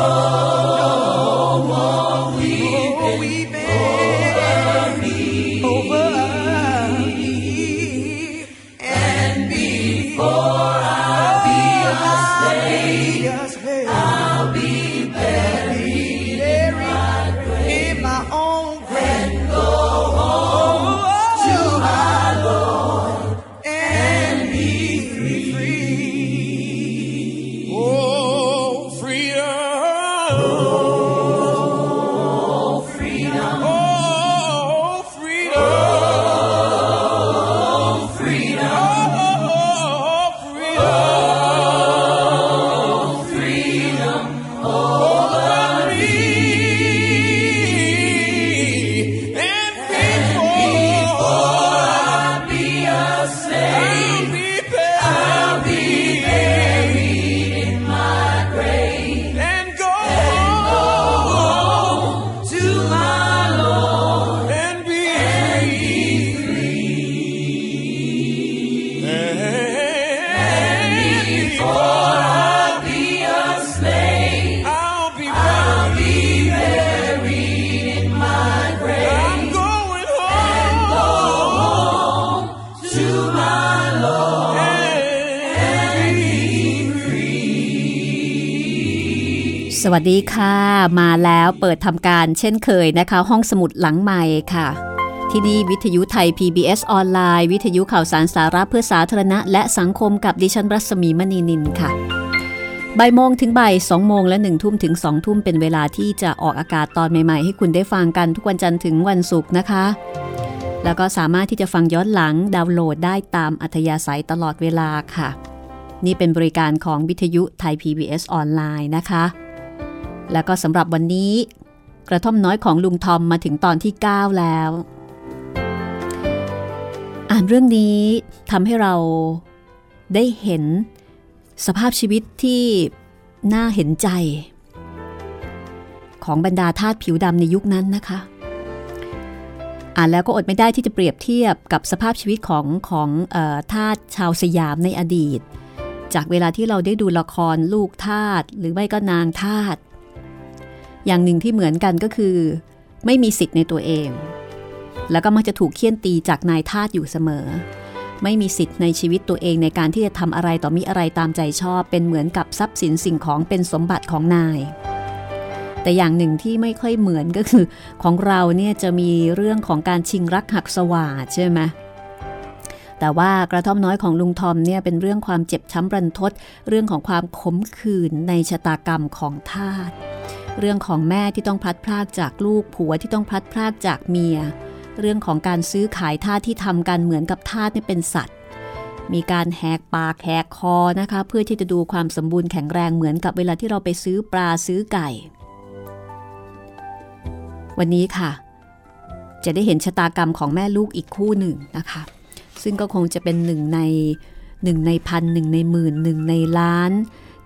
Oh. วัสดีค่ะ มาแล้วเปิดทำการเช่นเคยนะคะ ห้องสมุดหลังใหม่ค่ะ ที่นี่วิทยุไทย PBS ออนไลน์ วิทยุข่าวสารสาระเพื่อสาธารณะ และสังคมกับดิฉันรัศมีมณีนินค่ะบ่ายโมงถึงบ่ายสองโมงและหนึ่งทุ่มถึงสองทุ่มเป็นเวลาที่จะออกอากาศตอนใหม่ๆ ให้คุณได้ฟังกันทุกวันจันทร์ถึงวันศุกร์นะคะ แล้วก็สามารถที่จะฟังย้อนหลังดาวน์โหลดได้ตามอัธยาศัยตลอดเวลาค่ะ นี่เป็นบริการของวิทยุไทย PBS ออนไลน์นะคะ แล้วก็สำหรับวันนี้ กระท่อมน้อยของลุงทอมมาถึงตอนที่ 9 แล้ว อ่านเรื่องนี้ทำให้เราได้เห็นสภาพชีวิตที่น่าเห็นใจ ของบรรดาทาสผิวดำในยุคนั้นนะคะ อ่านแล้วก็อดไม่ได้ที่จะเปรียบเทียบกับสภาพชีวิตของของออทาสชาวสยามในอดีต จากเวลาที่เราได้ดูละครลูกทาสหรือไม่ก็นางทาส อย่างหนึ่งที่เหมือนกันก็คือ ไม่มีสิทธิ์ในตัวเอง แล้วก็มักจะถูกเคี่ยนตีจากนายทาสอยู่เสมอ ไม่มีสิทธิ์ในชีวิตตัวเองในการที่จะทำอะไรต่อมีอะไรตามใจชอบ เป็นเหมือนกับทรัพย์สินสิ่งของเป็นสมบัติของนาย แต่อย่างหนึ่งที่ไม่ค่อยเหมือนก็คือ ของเราเนี่ยจะมีเรื่องของการชิงรักหักสวาดใช่ไหมแต่ว่ากระท่อมน้อยของลุงทอมเนี่ยเป็นเรื่องความเจ็บช้ำรันทด เรื่องของความขมขื่นในชะตากรรมของทาส เรื่องของแม่ที่ต้องพลัดพรากจากลูกผัวที่ต้องพลัดพรากจากเมีย เรื่องของการซื้อขายทาสที่ทำกันเหมือนกับทาสนี่เป็นสัตว์ มีการแหกปากแหกคอนะคะเพื่อที่จะดูความสมบูรณ์แข็งแรงเหมือนกับเวลาที่เราไปซื้อปลาซื้อไก่ วันนี้ค่ะ จะได้เห็นชะตากรรมของแม่ลูกอีกคู่หนึ่งนะคะ ซึ่งก็คงจะเป็นหนึ่งในหนึ่งในพันหนึ่งในหมื่นหนึ่งในล้าน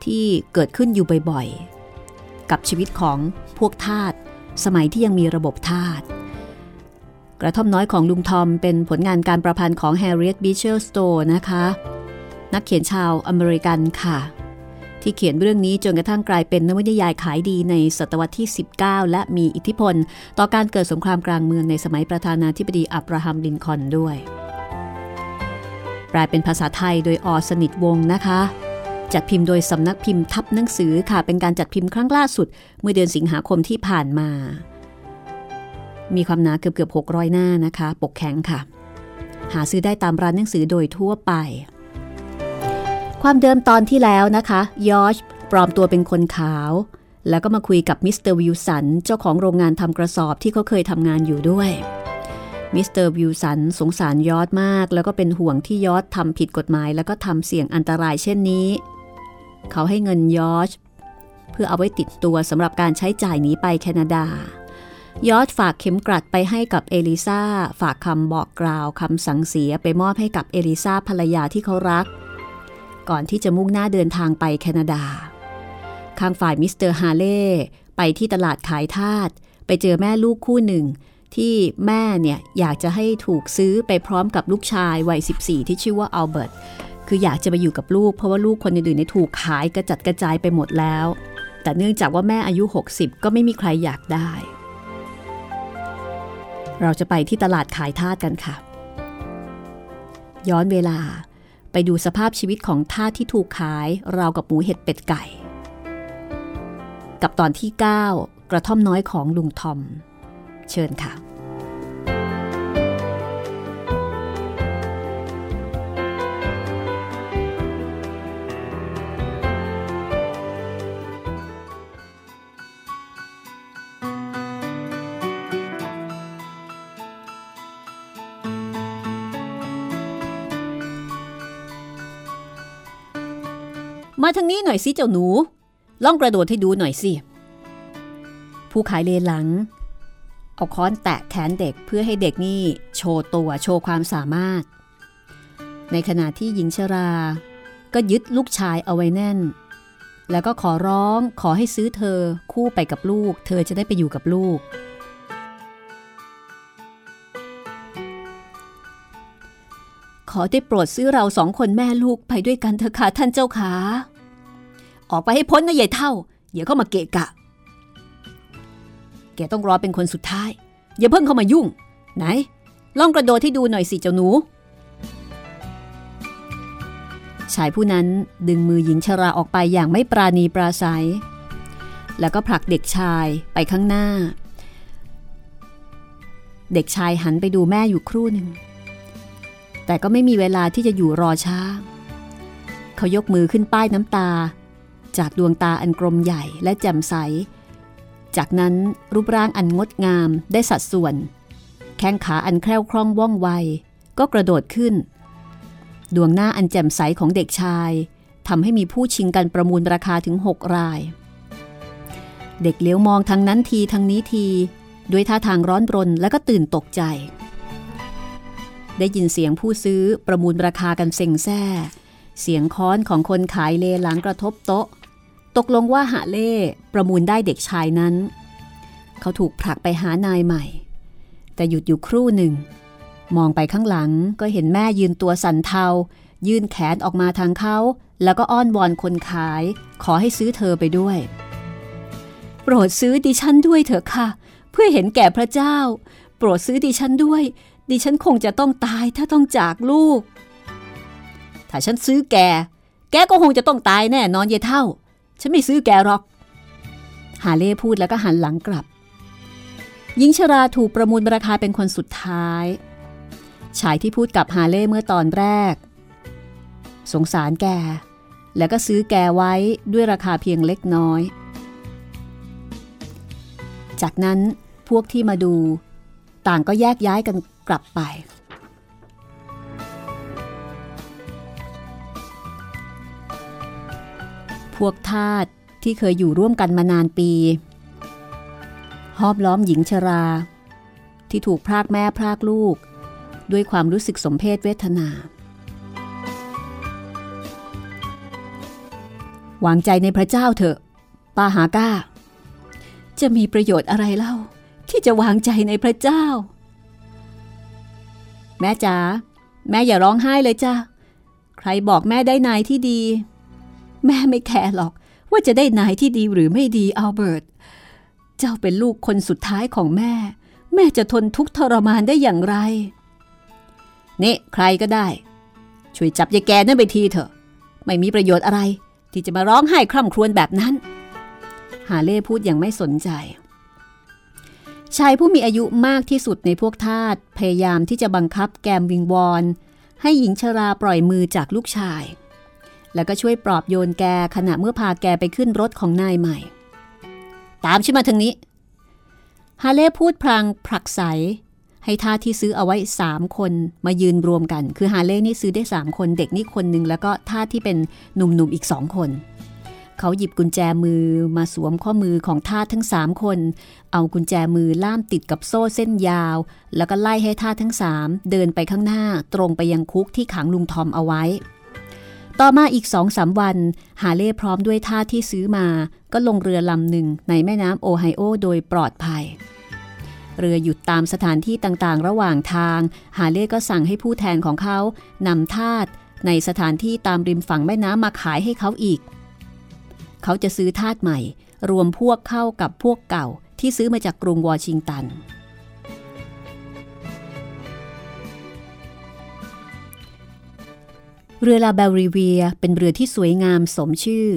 ที่เกิดขึ้นอยู่บ่อย กับชีวิตของพวกทาสสมัยที่ยังมีระบบทาสกระท่อมน้อยของลุงทอมเป็นผลงานการประพันธ์ของ Harriet Beecher Stowe นะคะ นักเขียนชาวอเมริกันค่ะ ที่เขียนเรื่องนี้จนกระทั่งกลายเป็นนวนิยายขายดีในศตวรรษที่ 19 และมีอิทธิพล ต่อการเกิดสงครามกลางเมืองในสมัยประธานาธิบดีอับราฮัมลินคอนด้วยแปลเป็นภาษาไทยโดยอสนิทวงนะคะ จัดพิมพ์โดยสำนักพิมพ์ทับหนังสือค่ะ เป็นการจัดพิมพ์ครั้งล่าสุด เมื่อเดือนสิงหาคมที่ผ่านมา มีความหนาเกือบเกือบ600 หน้านะคะ ปกแข็งค่ะ หาซื้อได้ตามร้านหนังสือโดยทั่วไป ความเดิมตอนที่แล้วนะคะยอชปลอมตัวเป็นคนขาว แล้วก็มาคุยกับมิสเตอร์วิลสันเจ้าของโรงงานทำกระสอบที่เขาเคยทำงานอยู่ด้วยมิสเตอร์วิลสันสงสารยอชมาก แล้วก็เป็นห่วงที่ยอชทำผิดกฎหมาย แล้วก็ทำเสี่ยงอันตรายเช่นนี้ เขาให้เงินยอชเพื่อเอาไว้ติดตัวสำหรับการใช้จ่ายหนีไปแคนาดายอชฝากเข็มกลัดไปให้กับเอลิซาฝากคำบอกกล่าวคำสั่งเสียไปมอบให้กับเอลิซาภรรยาที่เขารัก ก่อนที่จะมุ่งหน้าเดินทางไปแคนาดาข้างฝ่ายมิสเตอร์ฮาเล่ไปที่ตลาดขายทาสไปเจอแม่ลูกคู่หนึ่ง ที่แม่เนี่ยอยากจะให้ถูกซื้อไปพร้อมกับลูกชายวัย 14 ที่ชื่อว่าอัลเบิร์ต คืออยากจะไปอยู่กับลูก เพราะว่าลูกคนอื่นๆเนี่ยถูกขายกระจัดกระจายไปหมดแล้ว แต่เนื่องจากว่าแม่อายุ 60 ก็ไม่มีใครอยากได้ เราจะไปที่ตลาดขายทาสกันค่ะ ย้อนเวลาไปดูสภาพชีวิตของทาสที่ถูกขายราวกับหมูเห็ดเป็ดไก่ กับตอนที่ 9 กระท่อมน้อยของลุงทอม เชิญค่ะ มาทางนี้หน่อยสิเจ้าหนูล่องกระโดดให้ดูหน่อยสิ ผู้ขายเลนหลัง เอาค้อนแตะแขนเด็กเพื่อให้เด็กนี่โชว์ตัวโชว์ความสามารถ ในขณะที่หญิงชรา ก็ยึดลูกชายเอาไว้แน่น แล้วก็ขอร้องขอให้ซื้อเธอคู่ไปกับลูก เธอจะได้ไปอยู่กับลูกขอได้โปรดซื้อเราสองคนแม่ลูกไปด้วยกันเถอะค่ะท่านเจ้าขา ออกไปให้พ้นนะยายเท่าอย่าเข้ามาเกะกะ แกต้องรอเป็นคนสุดท้าย อย่าเพิ่งเข้ามายุ่ง ไหน ลองกระโดดให้ดูหน่อยสิเจ้าหนู ชายผู้นั้นดึงมือหญิงชราออกไปอย่างไม่ปราณีปราศัย แล้วก็ผลักเด็กชายไปข้างหน้า เด็กชายหันไปดูแม่อยู่ครู่หนึ่ง แต่ก็ไม่มีเวลาที่จะอยู่รอช้า เขายกมือขึ้นป้ายน้ำตา จากดวงตาอันกลมใหญ่และแจ่มใส จากนั้นรูปร่างอันงดงามได้สัดส่วน แข้งขาอันแคล่วคล่องว่องไว ก็กระโดดขึ้น ดวงหน้าอันแจ่มใสของเด็กชายทำให้มีผู้ชิงกันประมูลราคาถึง 6 ราย เด็กเลี้ยวมองทางนั้นทีทางนี้ที ด้วยท่าทางร้อนรนและก็ตื่นตกใจ ได้ยินเสียงผู้ซื้อประมูลราคากันเซ็งแซ่เสียงค้อนของคนขายเลหลังกระทบโต๊ะ ตกลงว่าหาเล่ประมูลได้เด็กชายนั้น เขาถูกผลักไปหานายใหม่ แต่หยุดอยู่ครู่หนึ่ง มองไปข้างหลังก็เห็นแม่ยืนตัวสั่นเทา ยื่นแขนออกมาทางเขา แล้วก็อ้อนวอนคนขาย ขอให้ซื้อเธอไปด้วย โปรดซื้อดิฉันด้วยเถอะค่ะ เพื่อเห็นแก่พระเจ้า โปรดซื้อดิฉันด้วย ดิฉันคงจะต้องตายถ้าต้องจากลูก ถ้าฉันซื้อแก แกก็คงจะต้องตายแน่นอนเยเท่า ฉันไม่ซื้อแกหรอก ฮาเล่พูดแล้วก็หันหลังกลับ หญิงชราถูกประมูลราคาเป็นคนสุดท้าย ชายที่พูดกับฮาเล่เมื่อตอนแรก สงสารแก แล้วก็ซื้อแกไว้ด้วยราคาเพียงเล็กน้อย จากนั้นพวกที่มาดู ต่างก็แยกย้ายกันกลับไป วกทาสที่เคยอยู่ร่วมกันมานานปีห้อมล้อมหญิงชรา ที่ถูกพรากแม่พรากลูก ด้วยความรู้สึกสมเพศเวทนาวางใจในพระเจ้าเถอะปาหาก้า จะมีประโยชน์อะไรเล่า ที่จะวางใจในพระเจ้า แม่จ๋าแม่อย่าร้องไห้เลยจ้าใครบอกแม่ได้นายที่ดี แม่ไม่แคร์หรอก ว่าจะได้นายที่ดีหรือไม่ดีอัลเบิร์ต เจ้าเป็นลูกคนสุดท้ายของแม่ แม่จะทนทุกข์ทรมานได้อย่างไร นี่ใครก็ได้ ช่วยจับยายแกนั่นไปทีเถอะ ไม่มีประโยชน์อะไร ที่จะมาร้องไห้คร่ำครวญแบบนั้นหาเล่พูดอย่างไม่สนใจชายผู้มีอายุมากที่สุดในพวกทาสพยายามที่จะบังคับแกมวิงวอน ให้หญิงชราปล่อยมือจากลูกชาย แล้วก็ช่วยปลอบโยนแกขณะเมื่อพาแกไปขึ้นรถของนายใหม่ ตามฉันมาทางนี้ ฮาเล่พูดพลางผลักใส ให้ท่าที่ซื้อเอาไว้สามคนมายืนรวมกัน คือฮาเล่นี่ซื้อได้สามคนเด็กนี่คนหนึ่งแล้วก็ท่าที่เป็นหนุ่มๆอีกสองคนเขาหยิบกุญแจมือมาสวมข้อมือของทาสทั้งสามคน เอากุญแจมือล่ามติดกับโซ่เส้นยาว แล้วก็ไล่ให้ทาสทั้งสามเดินไปข้างหน้าตรงไปยังคุกที่ขังลุงทอมเอาไว้ ต่อมาอีกสองสามวันฮาเล่พร้อมด้วยทาที่ซื้อมา ก็ลงเรือลำหนึ่งในแม่น้ำโอไฮโอโดยปลอดภัย เรือหยุดตามสถานที่ต่างๆ ระหว่างทางฮาเล่ก็สั่งให้ผู้แทนของเขานำทาสในสถานที่ตามริมฝั่งแม่น้ำมาขายให้เขาอีก เขาจะซื้อทาสใหม่ รวมพวกเข้ากับพวกเก่าที่ซื้อมาจากกรุงวอชิงตัน เรือลาเบลริเวียเป็นเรือที่สวยงามสมชื่อ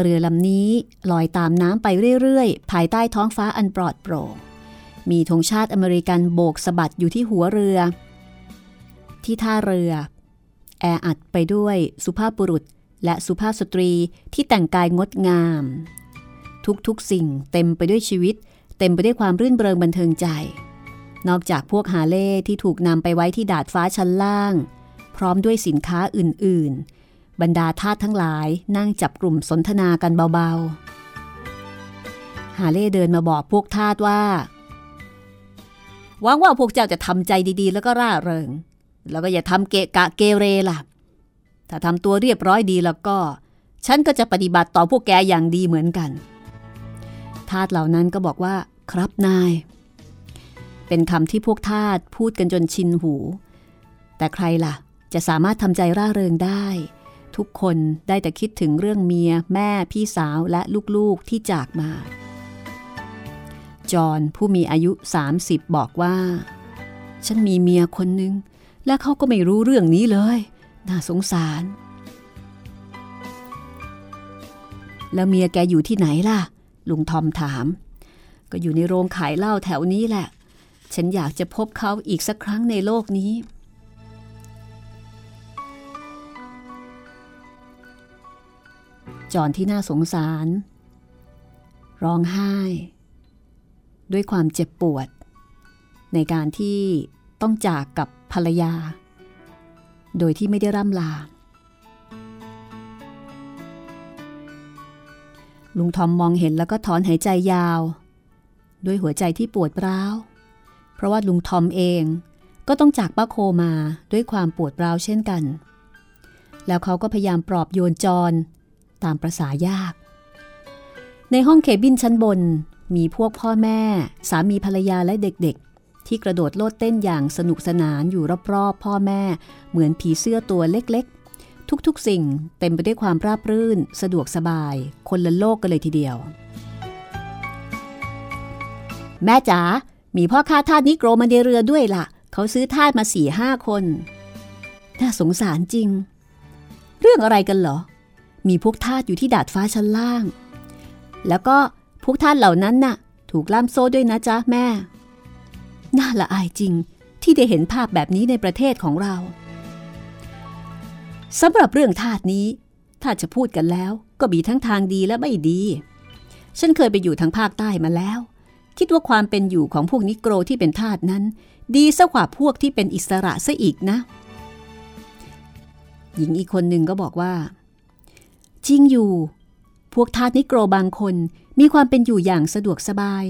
เรือลำนี้ลอยตามน้ำไปเรื่อยๆ ภายใต้ท้องฟ้าอันปลอดโปร่ง มีธงชาติอเมริกันโบกสะบัดอยู่ที่หัวเรือ ที่ท่าเรือ แออัดไปด้วยสุภาพบุรุษและสุภาพสตรีที่แต่งกายงดงาม ทุกๆสิ่งเต็มไปด้วยชีวิต เต็มไปด้วยความรื่นเริงบันเทิงใจ นอกจากพวกฮาเล่ที่ถูกนำไปไว้ที่ดาดฟ้าชั้นล่าง ร้อมด้วยสินค้าอื่น ๆ บรรดาทาสทั้งหลายนั่งจับกลุ่มสนทนากันเบา ๆ ฮาเล่เดินมาบอกพวกทาสว่าหวังว่าพวกเจ้าจะทำใจดีๆ แล้วก็ร่าเริง แล้วก็อย่าทำเกะกะเกเรล่ะ ถ้าทำตัวเรียบร้อยดีแล้วก็ ฉันก็จะปฏิบัติต่อพวกแกอย่างดีเหมือนกัน ทาสเหล่านั้นก็บอกว่า ครับนาย เป็นคำที่พวกทาสพูดกันจนชินหู แต่ใครล่ะ จะสามารถทำใจร่าเริงได้ ทุกคนได้แต่คิดถึงเรื่องเมีย แม่พี่สาวและลูกๆที่จากมา จอห์นผู้มีอายุ 30 บอกว่า ฉันมีเมียคนหนึ่งและเขาก็ไม่รู้เรื่องนี้เลย น่าสงสาร แล้วเมียแกอยู่ที่ไหนล่ะ ลุงทอมถาม ก็อยู่ในโรงขายเหล้าแถวนี้แหละ ฉันอยากจะพบเขาอีกสักครั้งในโลกนี้ จอนที่น่าสงสาร ร้องไห้ ด้วยความเจ็บปวด ในการที่ต้องจากกับภรรยา โดยที่ไม่ได้ร่ำลา ลุงทอมมองเห็นแล้วก็ถอนหายใจยาว ด้วยหัวใจที่ปวดร้าว เพราะว่าลุงทอมเองก็ต้องจากป้าโคมาด้วยความปวดร้าวเช่นกัน แล้วเขาก็พยายามปลอบโยนจร ตามประษายาก ในห้องเคบินชั้นบนมีพวกพ่อแม่ สามีภรรยาและเด็กๆ ที่กระโดดโลดเต้นอย่างสนุกสนานอยู่รอบๆ พ่อแม่ เหมือนผีเสื้อตัวเล็กๆ ทุกๆสิ่งเต็มไปด้วยความราบรื่น สะดวกสบาย คนละโลกกันเลยทีเดียว แม่จ๋ามีพ่อค้าทาสนิโกรมาในเรือด้วยล่ะ เขาซื้อทาสมาสี่ห้าคน น่าสงสารจริง เรื่องอะไรกันเหรอ มีพวกทาสอยู่ที่ดาดฟ้าชั้นล่าง แล้วก็พวกทาสเหล่านั้นน่ะ ถูกล่ามโซ่ด้วยนะจ๊ะแม่ น่าละอายจริงที่ได้เห็นภาพแบบนี้ในประเทศของเราสำหรับเรื่องทาสนี้ ถ้าจะพูดกันแล้วก็มีทั้งทางดีและไม่ดี ฉันเคยไปอยู่ทางภาคใต้มาแล้ว คิดว่าความเป็นอยู่ของพวกนิโกรที่เป็นทาสนั้น ดีซะกว่าพวกที่เป็นอิสระซะอีกนะ หญิงอีกคนหนึ่งก็บอกว่า จริงอยู่ พวกทาสนิโกรบางคนมีความเป็นอยู่อย่างสะดวกสบาย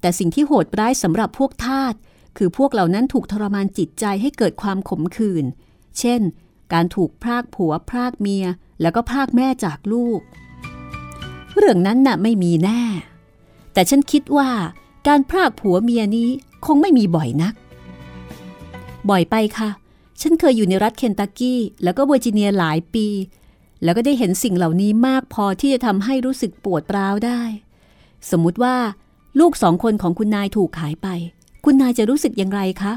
แต่สิ่งที่โหดร้ายสำหรับพวกทาสคือพวกเหล่านั้นถูกทรมานจิตใจให้เกิดความขมขื่น เช่น การถูกพรากผัวพรากเมีย แล้วก็พรากแม่จากลูก เรื่องนั้นน่ะไม่มีแน่ แต่ฉันคิดว่าการพรากผัวเมียนี้คงไม่มีบ่อยนัก บ่อยไปค่ะ ฉันเคยอยู่ในรัฐเคนตักกี้ แล้วก็เวอร์จิเนียหลายปี แล้วก็ได้เห็นสิ่งเหล่านี้มากพอที่จะทำให้รู้สึกปวดร้าวได้ สมมุติว่า ลูกสองคนของคุณนายถูกขายไป คุณนายจะรู้สึกอย่างไรคะ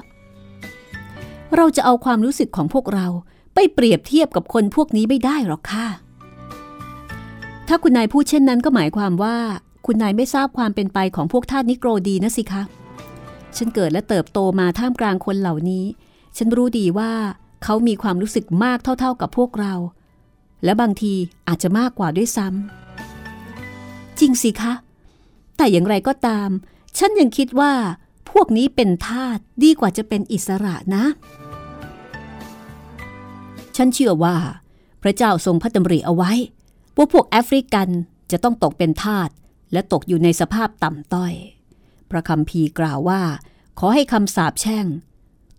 เราจะเอาความรู้สึกของพวกเราไปเปรียบเทียบกับคนพวกนี้ไม่ได้หรอกค่ะ ถ้าคุณนายพูดเช่นนั้นก็หมายความว่า คุณนายไม่ทราบความเป็นไปของพวกทาสนิโกรดีนะสิคะ ฉันเกิดและเติบโตมาท่ามกลางคนเหล่านี้ ฉันรู้ดีว่าเขามีความรู้สึกมากเท่า ๆกับพวกเรา และบางทีอาจจะมากกว่าด้วยซ้ำจริงสิคะ แต่อย่างไรก็ตาม ฉันยังคิดว่าพวกนี้เป็นทาสดีกว่าจะเป็นอิสระนะ ฉันเชื่อว่า พระเจ้าทรงพระดำริเอาไว้ว่าพวกแอฟริกันจะต้องตกเป็นทาสและตกอยู่ในสภาพต่ำต้อย พระคำพีกล่าวว่า ขอให้คำสาปแช่ง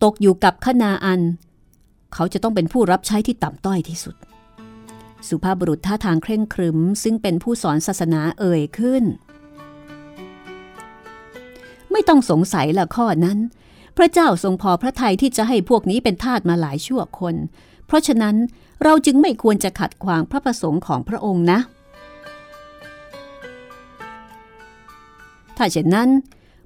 ตกอยู่กับขนาอัน เขาจะต้องเป็นผู้รับใช้ที่ต่ำต้อยที่สุด สุภาพบุรุษท่าทางเคร่งครึม ซึ่งเป็นผู้สอนศาสนาเอ่ยขึ้น ไม่ต้องสงสัยละข้อนั้น พระเจ้าทรงพอพระทัยที่จะให้พวกนี้เป็นทาสมาหลายชั่วคน เพราะฉะนั้นเราจึงไม่ควรจะขัดขวางพระประสงค์ของพระองค์นะ ถ้าเช่นนั้น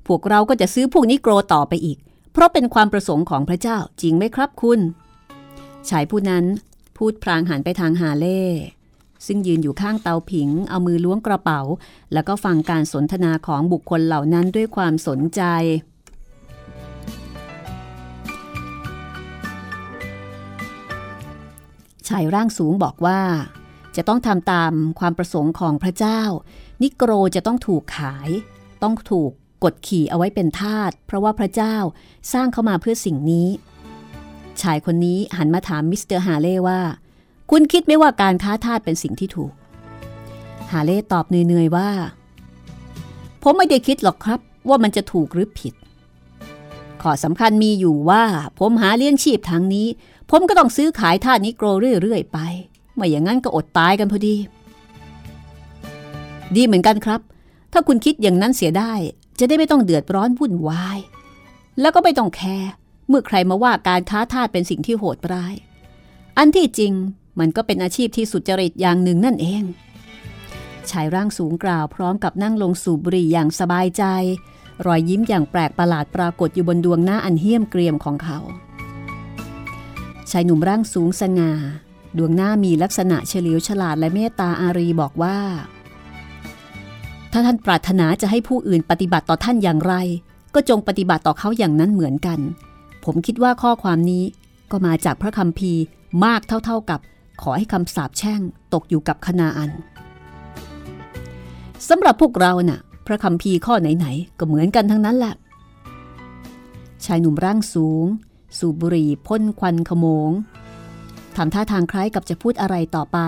พวกเราก็จะซื้อพวกนี้โกรต่อไปอีก เพราะเป็นความประสงค์ของพระเจ้าจริงไหมครับคุณชายผู้นั้น พูดพลางหันไปทางฮาเล่ ซึ่งยืนอยู่ข้างเตาผิง เอามือล้วงกระเป๋า แล้วก็ฟังการสนทนาของบุคคลเหล่านั้นด้วยความสนใจ ชายร่างสูงบอกว่า จะต้องทำตามความประสงค์ของพระเจ้า นิโกรจะต้องถูกขาย ต้องถูกกดขี่เอาไว้เป็นทาสเพราะว่าพระเจ้าสร้างเขามาเพื่อสิ่งนี้ ชายคนนี้หันมาถามมิสเตอร์ฮาเล่ว่า คุณคิดไหมว่าการค้าทาสเป็นสิ่งที่ถูก ฮาเล่ตอบเหนื่อยๆว่า ผมไม่ได้คิดหรอกครับ ว่ามันจะถูกหรือผิด ข้อสำคัญมีอยู่ว่า ผมหาเลี้ยงชีพทางนี้ ผมก็ต้องซื้อขายทาสนิโกรเรื่อยๆไป ไม่อย่างนั้นก็อดตายกันพอดี ดีเหมือนกันครับ ถ้าคุณคิดอย่างนั้นเสียได้ จะได้ไม่ต้องเดือดร้อนวุ่นวาย แล้วก็ไม่ต้องแคร์ เมื่อใครมาว่าการค้าทาสเป็นสิ่งที่โหดร้าย อันที่จริงมันก็เป็นอาชีพที่สุจริตอย่างหนึ่งนั่นเอง ชายร่างสูงกล่าวพร้อมกับนั่งลงสูบบุหรี่อย่างสบายใจ รอยยิ้มอย่างแปลกประหลาดปรากฏอยู่บนดวงหน้าอันเหี้ยมเกรียมของเขา ชายหนุ่มร่างสูงสง่า ดวงหน้ามีลักษณะเฉลียวฉลาดและเมตตาอารีบอกว่า ถ้าท่านปรารถนาจะให้ผู้อื่นปฏิบัติต่อท่านอย่างไร ก็จงปฏิบัติต่อเขาอย่างนั้นเหมือนกัน ผมคิดว่าข้อความนี้ก็มาจากพระคัมภีร์มากเท่าๆกับ ขอให้คำสาปแช่งตกอยู่กับคณาอันสำหรับพวกเราน่ะ พระคัมภีร์ข้อไหนๆ ก็เหมือนกันทั้งนั้นแหละ ชายหนุ่มร่างสูง สูบบุหรี่พ่นควันขโมงทำท่าทางคล้ายกับจะพูดอะไรต่อไป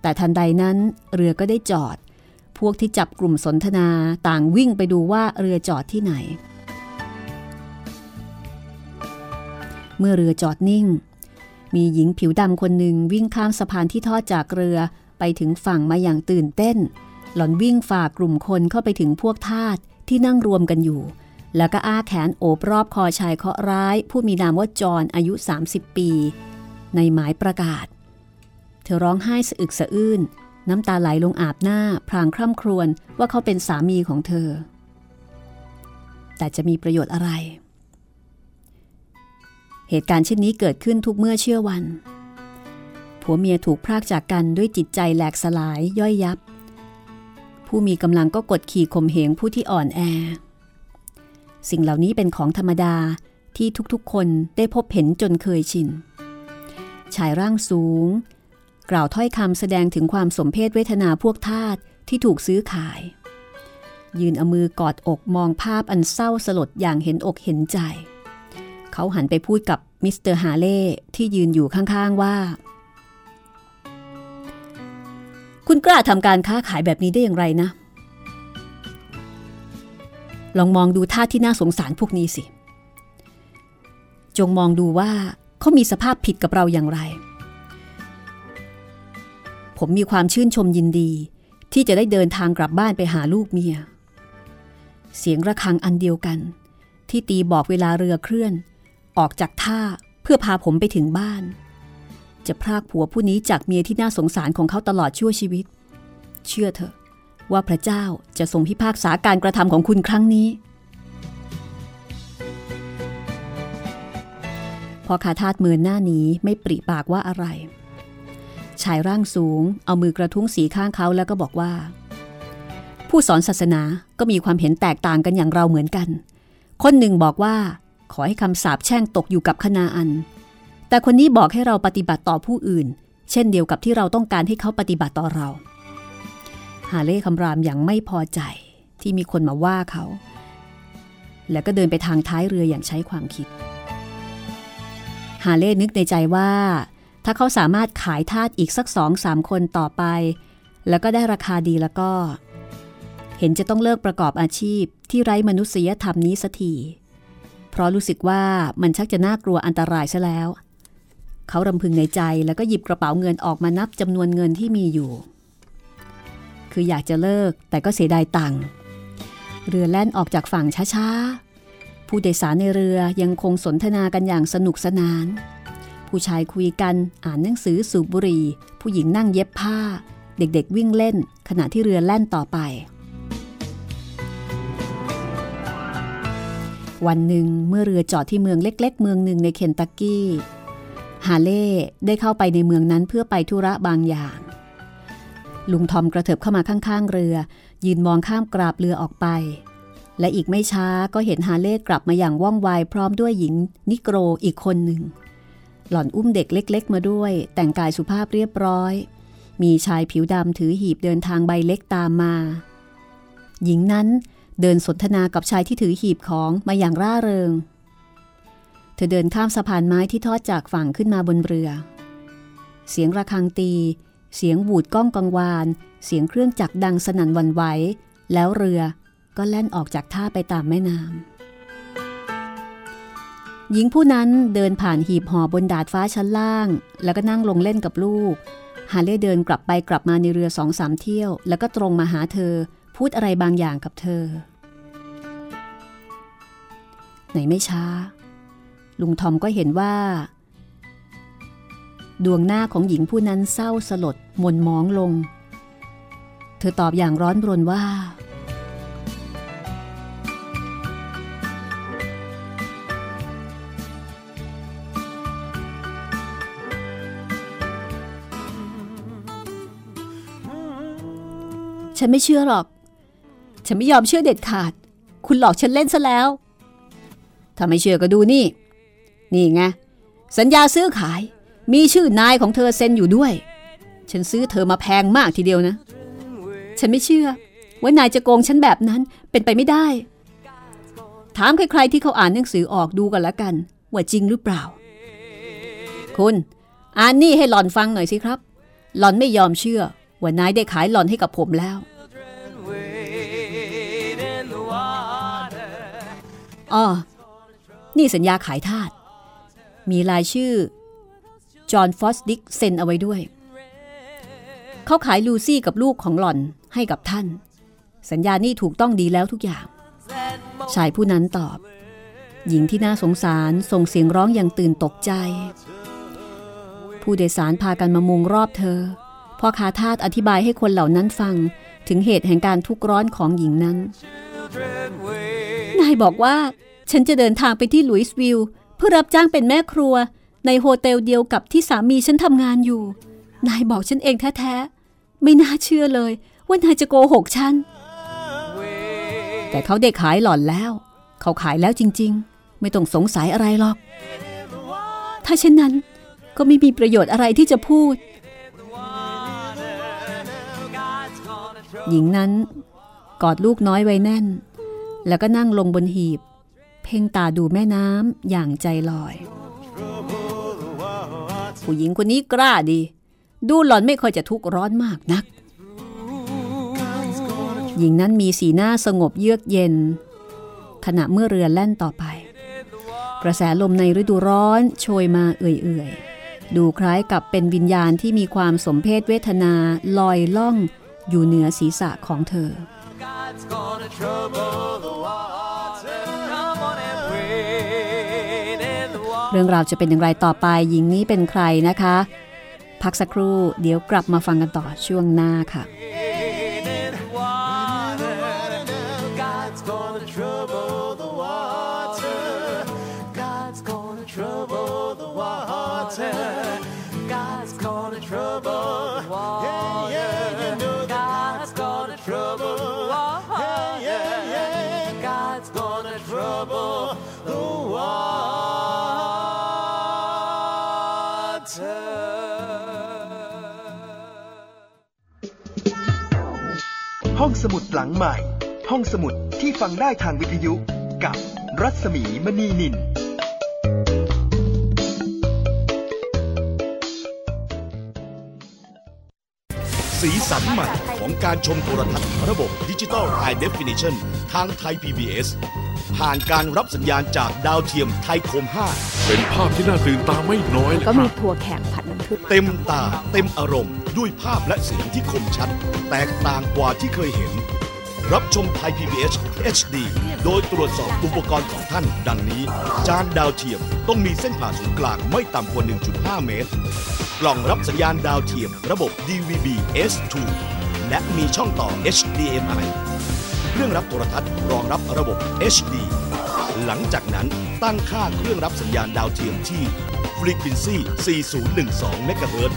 แต่ทันใดนั้นเรือก็ได้จอด พวกที่จับกลุ่มสนทนาต่างวิ่งไปดูว่าเรือจอดที่ไหน เมื่อเรือจอดนิ่ง มีหญิงผิวดำคนหนึ่งวิ่งข้ามสะพานที่ทอดจากเรือไปถึงฝั่งมาอย่างตื่นเต้น หล่อนวิ่งฝ่ากลุ่มคนเข้าไปถึงพวกทาสที่นั่งรวมกันอยู่ แล้วก็อ้าแขนโอบรอบคอชายเคราะห์ร้าย ผู้มีนามว่าจอนอายุ 30 ปี ในหมายประกาศ เธอร้องไห้สะอึกสะอื้นน้ำตาไหลลงอาบหน้า พรางคร่ำครวญว่าเขาเป็นสามีของเธอ แต่จะมีประโยชน์อะไร เหตุการณ์เช่นนี้เกิดขึ้นทุกเมื่อเชื่อวัน ผัวเมียถูกพรากจากกันด้วยจิตใจแหลกสลายย่อยยับ ผู้มีกำลังก็กดขี่ข่มเหงผู้ที่อ่อนแอ สิ่งเหล่านี้เป็นของธรรมดาที่ทุกๆ คนได้พบเห็นจนเคยชิน ชายร่างสูง กล่าวถ้อยคำแสดงถึงความสมเพชเวทนาพวกทาสที่ถูกซื้อขาย ยืนเอามือกอดอกมองภาพอันเศร้าสลดอย่างเห็นอกเห็นใจ เขาหันไปพูดกับมิสเตอร์ฮาเล่ที่ยืนอยู่ข้างๆว่า คุณกล้าทำการค้าขายแบบนี้ได้อย่างไรนะ ลองมองดูท่าที่น่าสงสารพวกนี้สิ จงมองดูว่าเขามีสภาพผิดกับเราอย่างไร ผมมีความชื่นชมยินดี ที่จะได้เดินทางกลับบ้านไปหาลูกเมีย เสียงระฆังอันเดียวกัน ที่ตีบอกเวลาเรือเคลื่อน ออกจากท่าเพื่อพาผมไปถึงบ้าน จะพรากผัวผู้นี้จากเมียที่น่าสงสารของเขาตลอดชั่วชีวิต เชื่อเถอะว่าพระเจ้าจะทรงพิพากษาการกระทำของคุณครั้งนี้ พอขาทาดเมินหน้านี้ไม่ปริปากว่าอะไร ชายร่างสูงเอามือกระทุ้งสีข้างเขาแล้วก็บอกว่า ผู้สอนศาสนาก็มีความเห็นแตกต่างกันอย่างเราเหมือนกัน คนหนึ่งบอกว่า ขอให้คำสาปแช่งตกอยู่กับคณาอัน แต่คนนี้บอกให้เราปฏิบัติต่อผู้อื่น เช่นเดียวกับที่เราต้องการให้เขาปฏิบัติต่อเรา ฮาเล่คำรามอย่างไม่พอใจที่มีคนมาว่าเขา แล้วก็เดินไปทางท้ายเรืออย่างใช้ความคิด ฮาเล่นึกในใจว่า ถ้าเขาสามารถขายทาสอีกสักสองสามคนต่อไป แล้วก็ได้ราคาดีแล้วก็ เห็นจะต้องเลิกประกอบอาชีพที่ไร้มนุษยธรรมนี้สักที เพราะรู้สึกว่ามันชักจะน่ากลัวอันตรายซะแล้ว เขารำพึงในใจแล้วก็หยิบกระเป๋าเงินออกมานับจำนวนเงินที่มีอยู่ คืออยากจะเลิกแต่ก็เสียดายตังค์เรือแล่นออกจากฝั่งช้าๆ ผู้โดยสารในเรือยังคงสนทนากันอย่างสนุกสนาน ผู้ชายคุยกันอ่านหนังสือสูบบุหรี่ ผู้หญิงนั่งเย็บผ้า เด็กๆวิ่งเล่น ขณะที่เรือแล่นต่อไป วันหนึ่งเมื่อเรือจอดที่เมืองเล็ก ๆ เมืองหนึ่งในเคนตักกี้ ฮาเล่ได้เข้าไปในเมืองนั้นเพื่อไปธุระบางอย่าง ลุงทอมกระเถิบเข้ามาข้างๆเรือ ยืนมองข้ามกราบเรือออกไป และอีกไม่ช้าก็เห็นฮาเล่กลับมาอย่างว่องไวพร้อมด้วยหญิงนิโกรอีกคนหนึ่ง หล่อนอุ้มเด็กเล็ก ๆ มาด้วย แต่งกายสุภาพเรียบร้อย มีชายผิวดำถือหีบเดินทางใบเล็กตามมา หญิงนั้น เดินสนทนากับชายที่ถือหีบของมาอย่างร่าเริง เธอเดินข้ามสะพานไม้ที่ทอดจากฝั่งขึ้นมาบนเรือ เสียงระฆังตี เสียงบูดก้องกังวาน เสียงเครื่องจักรดังสนั่นวันไหว แล้วเรือก็แล่นออกจากท่าไปตามแม่น้ำหญิงผู้นั้นเดินผ่านหีบห่อบนดาดฟ้าชั้นล่าง แล้วก็นั่งลงเล่นกับลูก ฮาเล่เดินกลับไปกลับมาในเรือสองสามเที่ยว แล้วก็ตรงมาหาเธอ พูดอะไรบางอย่างกับเธอไหนไม่ช้า ลุงทอมก็เห็นว่า ดวงหน้าของหญิงผู้นั้นเศร้าสลดมนมองลง เธอตอบอย่างร้อนรนว่า ฉันไม่เชื่อหรอก ฉันไม่ยอมเชื่อเด็ดขาด คุณหลอกฉันเล่นซะแล้ว ถ้าไม่เชื่อก็ดูนี่ นี่ไง สัญญาซื้อขาย มีชื่อนายของเธอเซ็นอยู่ด้วย ฉันซื้อเธอมาแพงมากทีเดียวนะ ฉันไม่เชื่อ ว่านายจะโกงฉันแบบนั้นเป็นไปไม่ได้ ถามใครๆที่เขาอ่านหนังสือออกดูกันละกัน ว่าจริงหรือเปล่า คุณ อ่านนี่ให้หล่อนฟังหน่อยสิครับ หล่อนไม่ยอมเชื่อว่านายได้ขายหล่อนให้กับผมแล้ว อ๋อ นี่สัญญาขายทาส มีรายชื่อ จอห์นฟอสดิกเซ็นเอาไว้ด้วย เขาขายลูซี่กับลูกของหล่อนให้กับท่าน สัญญานี่ถูกต้องดีแล้วทุกอย่าง ชายผู้นั้นตอบ หญิงที่น่าสงสารส่งเสียงร้องอย่างตื่นตกใจ ผู้โดยสารพากันมามุงรอบเธอพ่อคาทาสอธิบายให้คนเหล่านั้นฟังถึงเหตุแห่งการทุกข์ร้อนของหญิงนั้น Children wade นายบอกว่า ฉันจะเดินทางไปที่ลุยส์วิลเพื่อรับจ้างเป็นแม่ครัว ในโฮเทลเดียวกับที่สามีฉันทำงานอยู่ นายบอกฉันเองแท้ๆ ไม่น่าเชื่อเลยว่านายจะโกหกฉัน แต่เขาได้ขายหล่อนแล้ว เขาขายแล้วจริงๆ ไม่ต้องสงสัยอะไรหรอก ถ้าเช่นนั้นก็ไม่มีประโยชน์อะไรที่จะพูด หญิงนั้นกอดลูกน้อยไว้แน่น แล้วก็นั่งลงบนหีบ เพ่งตาดูแม่น้ำอย่างใจลอย ผู้หญิงคนนี้กล้าดี ดูหล่อนไม่ค่อยจะทุกข์ร้อนมากนัก หญิงนั้นมีสีหน้าสงบเยือกเย็น ขณะเมื่อเรือแล่นต่อไป กระแสลมในฤดูร้อนโชยมาเอื่อยๆ ดูคล้ายกับเป็นวิญญาณที่มีความสมเพศเวทนาลอยล่องอยู่เหนือศีรษะของเธอ tide's gonna trouble the water. Come on and wade in the water. เรื่องราวจะเป็นอย่างไรต่อไปหญิงนี้เป็นใครนะคะ พักสักครู่เดี๋ยวกลับมาฟังกันต่อช่วงหน้าค่ะ ห้องสมุดหลังใหม่ ห้องสมุดที่ฟังได้ทางวิทยุกับรัศมีมณีนิน สีสันใหม่ของการชมโทรทัศน์ระบบดิจิตอล High Definition ทางไทย PBS ผ่านการรับสัญญาณจากดาวเทียมไทยคม เป็นภาพที่น่าตื่นตาไม่น้อยเลยก็คมีรับ ถั่วแขกผัดน้ำผึ้ง5 เต็มตาเต็มอารมณ์ ด้วยภาพและเสียงที่คมชัด แตกต่างกว่าที่เคยเห็น รับชมไทย PBS HD โดยตรวจสอบอุปกรณ์ของท่าน ดังนี้ จานดาวเทียมต้องมีเส้นผ่าศูนย์กลางไม่ต่ำกว่า 1.5 เมตร กล่องรับสัญญาณดาวเทียมระบบ DVB S2 และมีช่องต่อ HDMI เครื่องรับโทรทัศน์รองรับระบบ HD หลังจากนั้นตั้งค่าเครื่องรับสัญญาณดาวเทียมที่ Frequency 4012 MHz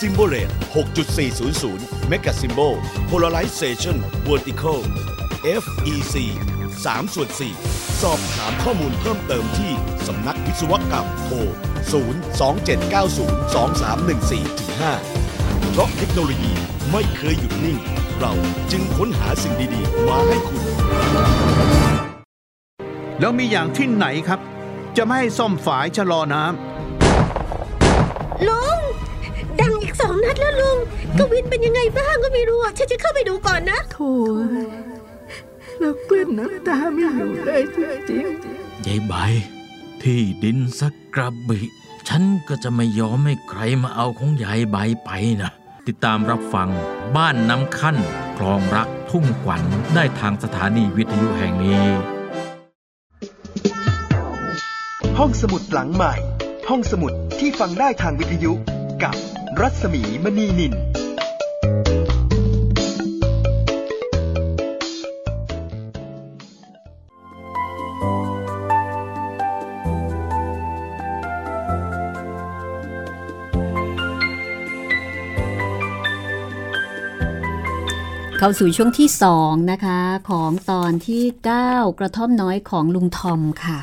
Symbol Rate 6.400 Mega Symbol Polarization Vertical FEC 3ส่วน4สอบถามข้อมูลเพิ่มเติมที่สำนักวิศวกรรมโทร 027902314-5 เพราะเทคโนโลยีไม่เคยหยุดนิ่ง เราจึงค้นหาสิ่งดีๆ มาให้คุณ แล้วมีอย่างที่ไหนครับ จะไม่ให้ซ่อมฝายชะลอน้ลุง ดังอีกสองนัดแล้วลุง กวินเป็นยังไงบ้างก็ไม่รู้อะฉันจะเข้าไปดูก่อนนะ โถ่แล้วกลืนน้ำตาไม่อยู่เลยจริงยายใบ ที่ดินสักกระบิ ฉันก็จะไม่ยอมให้ใครมาเอาของยายใบไปนะ ติดตามรับฟังบ้านน้ำขั้นคลองรักทุ่งขวัญได้ทางสถานีวิทยุแห่งนี้ ห้องสมุดหลังใหม่ ห้องสมุดที่ฟังได้ทางวิทยุกับรัศมีมณีนิน เข้าสู่ช่วงที่2นะคะ ของตอนที่ 9 กระท่อมน้อยของลุงทอมค่ะ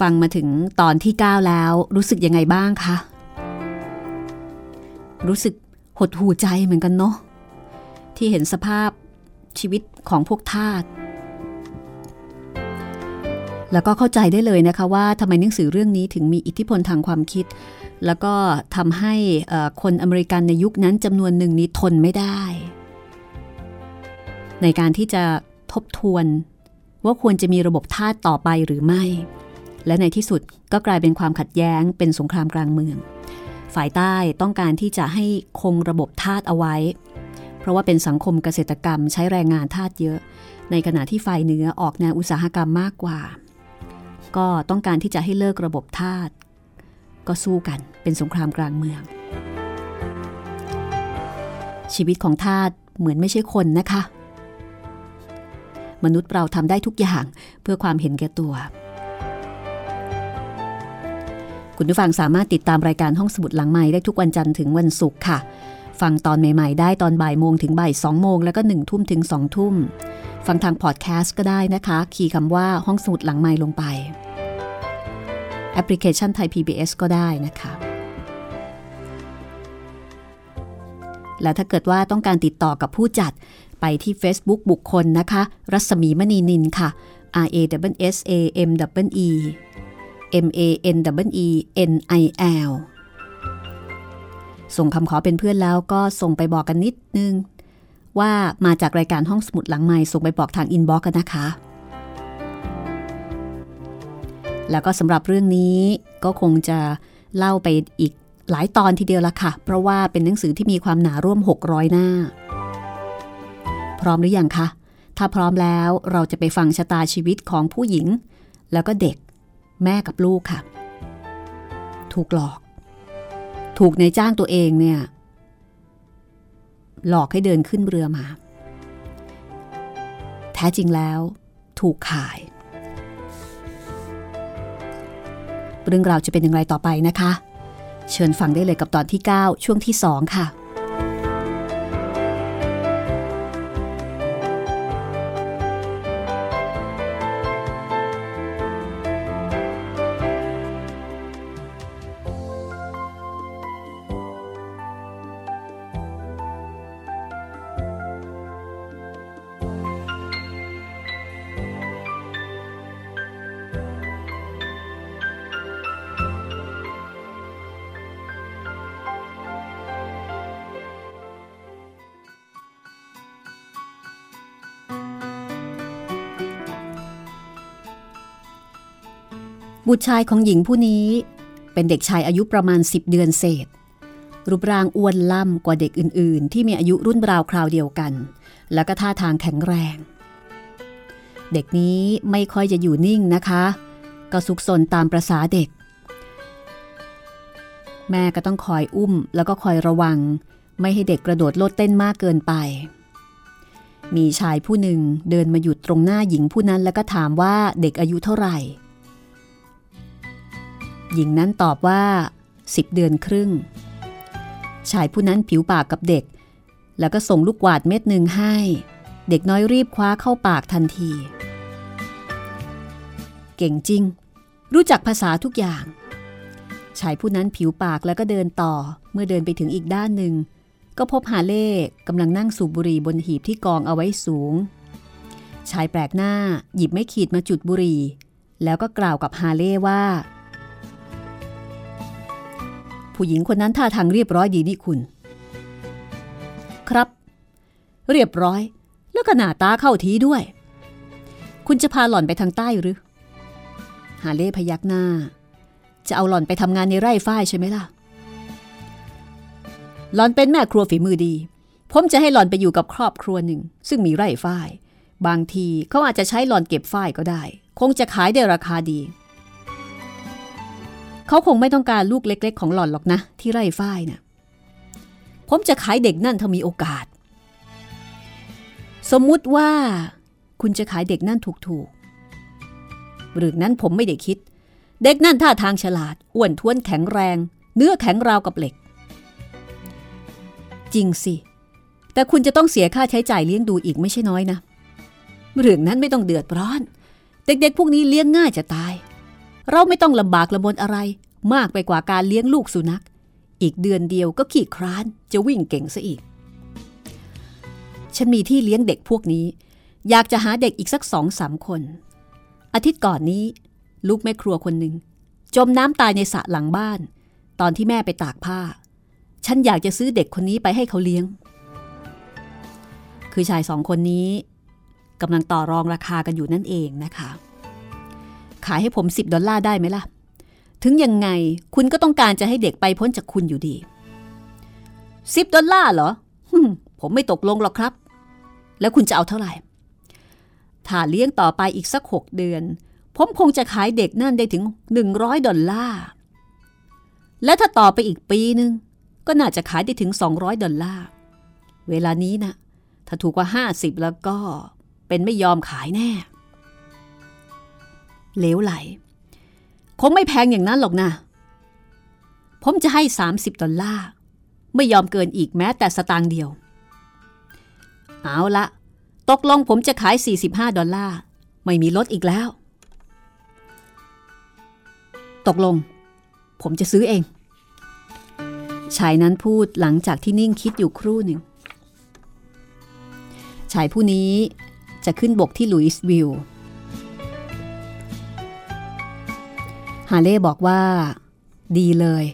ฟังมาถึงตอนที่ 9 แล้วรู้สึกยังไงบ้างคะรู้สึกหดหูใจเหมือนกันเนาะที่เห็นสภาพชีวิตของพวกทาสแล้วก็เข้าใจได้เลยนะคะว่าทำไมหนังสือเรื่องนี้ถึงมีอิทธิพลทางความคิด แล้วก็ทำให้คนอเมริกันในยุคนั้นจำนวนหนึ่งนี้ทนไม่ได้ ในการที่จะทบทวน ว่าควรจะมีระบบทาสต่อไปหรือไม่ และในที่สุดก็กลายเป็นความขัดแย้งเป็นสงครามกลางเมือง ฝ่ายใต้ต้องการที่จะให้คงระบบทาสเอาไว้ เพราะว่าเป็นสังคมเกษตรกรรมใช้แรงงานทาสเยอะ ในขณะที่ฝ่ายเหนือออกแนวอุตสาหกรรมมากกว่า ก็ต้องการที่จะให้เลิกระบบทาสก็สู้กันเป็นสงครามกลางเมือง ชีวิตของทาสเหมือนไม่ใช่คนนะคะ มนุษย์เราทำได้ทุกอย่างเพื่อความเห็นแก่ตัว คุณผู้ฟังสามารถติดตามรายการห้องสมุดหลังใหม่ได้ทุกวันจันทร์ถึงวันศุกร์ค่ะ ฟังตอนใหม่ ๆ ได้ตอนบ่ายโมงถึงบ่ายสองโมงแล้วก็หนึ่งทุ่มถึงสองทุ่ม ฟังทางพอดแคสต์ก็ได้นะคะ คีย์คำว่าห้องสมุดหลังใหม่ลงไป แอปพลิเคชันไทย PBS ก็ได้นะคะและถ้าเกิดว่าต้องการติดต่อกับผู้จัด ไปที่ Facebook บุคคลนะคะ รัศมีมณีนินค่ะ R A W S A M W E M A N W E N I L ส่งคำขอเป็นเพื่อนแล้วก็ส่งไปบอกกันนิดนึง ว่ามาจากรายการห้องสมุดหลังใหม่ส่งไปบอกทางอินบ็อกกันนะคะ แล้วก็สำหรับเรื่องนี้ก็คงจะเล่าไปอีกหลายตอนทีเดียวละค่ะ เพราะว่าเป็นหนังสือที่มีความหนาร่วม 600 หน้า พร้อมหรือยังคะ ถ้าพร้อมแล้วเราจะไปฟังชะตาชีวิตของผู้หญิง แล้วก็เด็ก แม่กับลูกค่ะ ถูกหลอก ถูกในจ้างตัวเองเนี่ย หลอกให้เดินขึ้นเรือมา แท้จริงแล้วถูกขาย เรื่องราวจะเป็นอย่างไรต่อไปนะคะ เชิญฟังได้เลยกับตอนที่ 9 ช่วงที่ 2 ค่ะ บุตรชายของหญิงผู้นี้ เป็นเด็กชายอายุประมาณ 10 เดือนเศษ รูปร่างอ้วนล่ำกว่าเด็กอื่น ๆ ที่มีอายุรุ่นราวคราวเดียวกัน แล้วก็ท่าทางแข็งแรง เด็กนี้ไม่ค่อยจะอยู่นิ่งนะคะ ก็ซุกซนตามประษาเด็ก แม่ก็ต้องคอยอุ้มแล้วก็คอยระวัง ไม่ให้เด็กกระโดดโลดเต้นมากเกินไปมีชายผู้หนึ่งเดินมาหยุดตรงหน้าหญิงผู้นั้นแล้วก็ถามว่าเด็กอายุเท่าไหร่ หญิงนั้นตอบว่า10เดือนครึ่ง ชายผู้นั้นผิวปากกับเด็ก แล้วก็ส่งลูกกวาดเม็ดหนึ่งให้ เด็กน้อยรีบคว้าเข้าปากทันที เก่งจริง รู้จักภาษาทุกอย่าง ชายผู้นั้นผิวปากแล้วก็เดินต่อ เมื่อเดินไปถึงอีกด้านหนึ่ง ก็พบฮาเล่กำลังนั่งสูบบุหรี่บนหีบที่กองเอาไว้สูง ชายแปลกหน้าหยิบไม่ขีดมาจุดบุหรี่ แล้วก็กล่าวกับฮาเล่ว่า ผู้หญิงคนนั้นท่าทางเรียบร้อยดีนี่คุณ ครับ เรียบร้อย แล้วก็หน้าตาเข้าทีด้วย คุณจะพาหล่อนไปทางใต้หรือ ฮาเล่พยักหน้า จะเอาหล่อนไปทำงานในไร่ฝ้ายใช่ไหมล่ะ หล่อนเป็นแม่ครัวฝีมือดี ผมจะให้หล่อนไปอยู่กับครอบครัวหนึ่ง ซึ่งมีไร่ฝ้าย บางทีเขาอาจจะใช้หล่อนเก็บฝ้ายก็ได้ คงจะขายได้ราคาดี เขาคงไม่ต้องการลูกเล็ก ๆ ของหล่อนหรอกนะ ที่ไร่ฝ้ายนะ่ะผมจะขายเด็กนั่นถ้ามีโอกาส สมมุติว่าคุณจะขายเด็กนั่นถูกๆหรือนั้นผมไม่ได้คิด เด็กนั่นท่าทางฉลาด อ้วนท้วนแข็งแรง เนื้อแข็งราวกับเหล็ก จริงสิ แต่คุณจะต้องเสียค่าใช้จ่ายเลี้ยงดูอีกไม่ใช่น้อยนะ เรื่องนั้นไม่ต้องเดือดร้อน เด็กๆพวกนี้เลี้ยงง่ายจะตาย เราไม่ต้องลำบากลำบนอะไร มากไปกว่าการเลี้ยงลูกสุนัข อีกเดือนเดียวก็ขี่คร้านจะวิ่งเก่งซะอีก ฉันมีที่เลี้ยงเด็กพวกนี้ อยากจะหาเด็กอีกสักสองสามคน อาทิตย์ก่อนนี้ ลูกแม่ครัวคนหนึ่งจมน้ำตายในสระหลังบ้าน ตอนที่แม่ไปตากผ้า ฉันอยากจะซื้อเด็กคนนี้ไปให้เขาเลี้ยง คือชายสองคนนี้กำลังต่อรองราคากันอยู่นั่นเองนะคะ ขายให้ผม 10 ดอลลาร์ได้ไหมล่ะ ถึงยังไงคุณก็ต้องการจะให้เด็กไปพ้นจากคุณอยู่ดี 10 ดอลลาร์เหรอ ผมไม่ตกลงหรอกครับ แล้วคุณจะเอาเท่าไหร่ ถ้าเลี้ยงต่อไปอีกสัก 6 เดือน ผมคงจะขายเด็กนั่นได้ถึง 100 ดอลลาร์ และถ้าต่อไปอีกปีนึง ก็น่าจะขายได้ถึง 200 ดอลลาร์ เวลานี้นะถ้าถูกกว่า 50 แล้วก็เป็นไม่ยอมขายแน่ เลวไหล คงไม่แพงอย่างนั้นหรอกนะ ผมจะให้ 30 ดอลลาร์ ไม่ยอมเกินอีกแม้แต่สตางค์เดียว เอาละตกลงผมจะขาย 45 ดอลลาร์ ไม่มีลดอีกแล้ว ตกลง ผมจะซื้อเอง ชายนั้นพูดหลังจากที่นิ่งคิดอยู่ครู่หนึ่ง ชายผู้นี้จะขึ้นบกที่ลุยส์วิลล์ ฮาเล่บอกว่า ดีเลย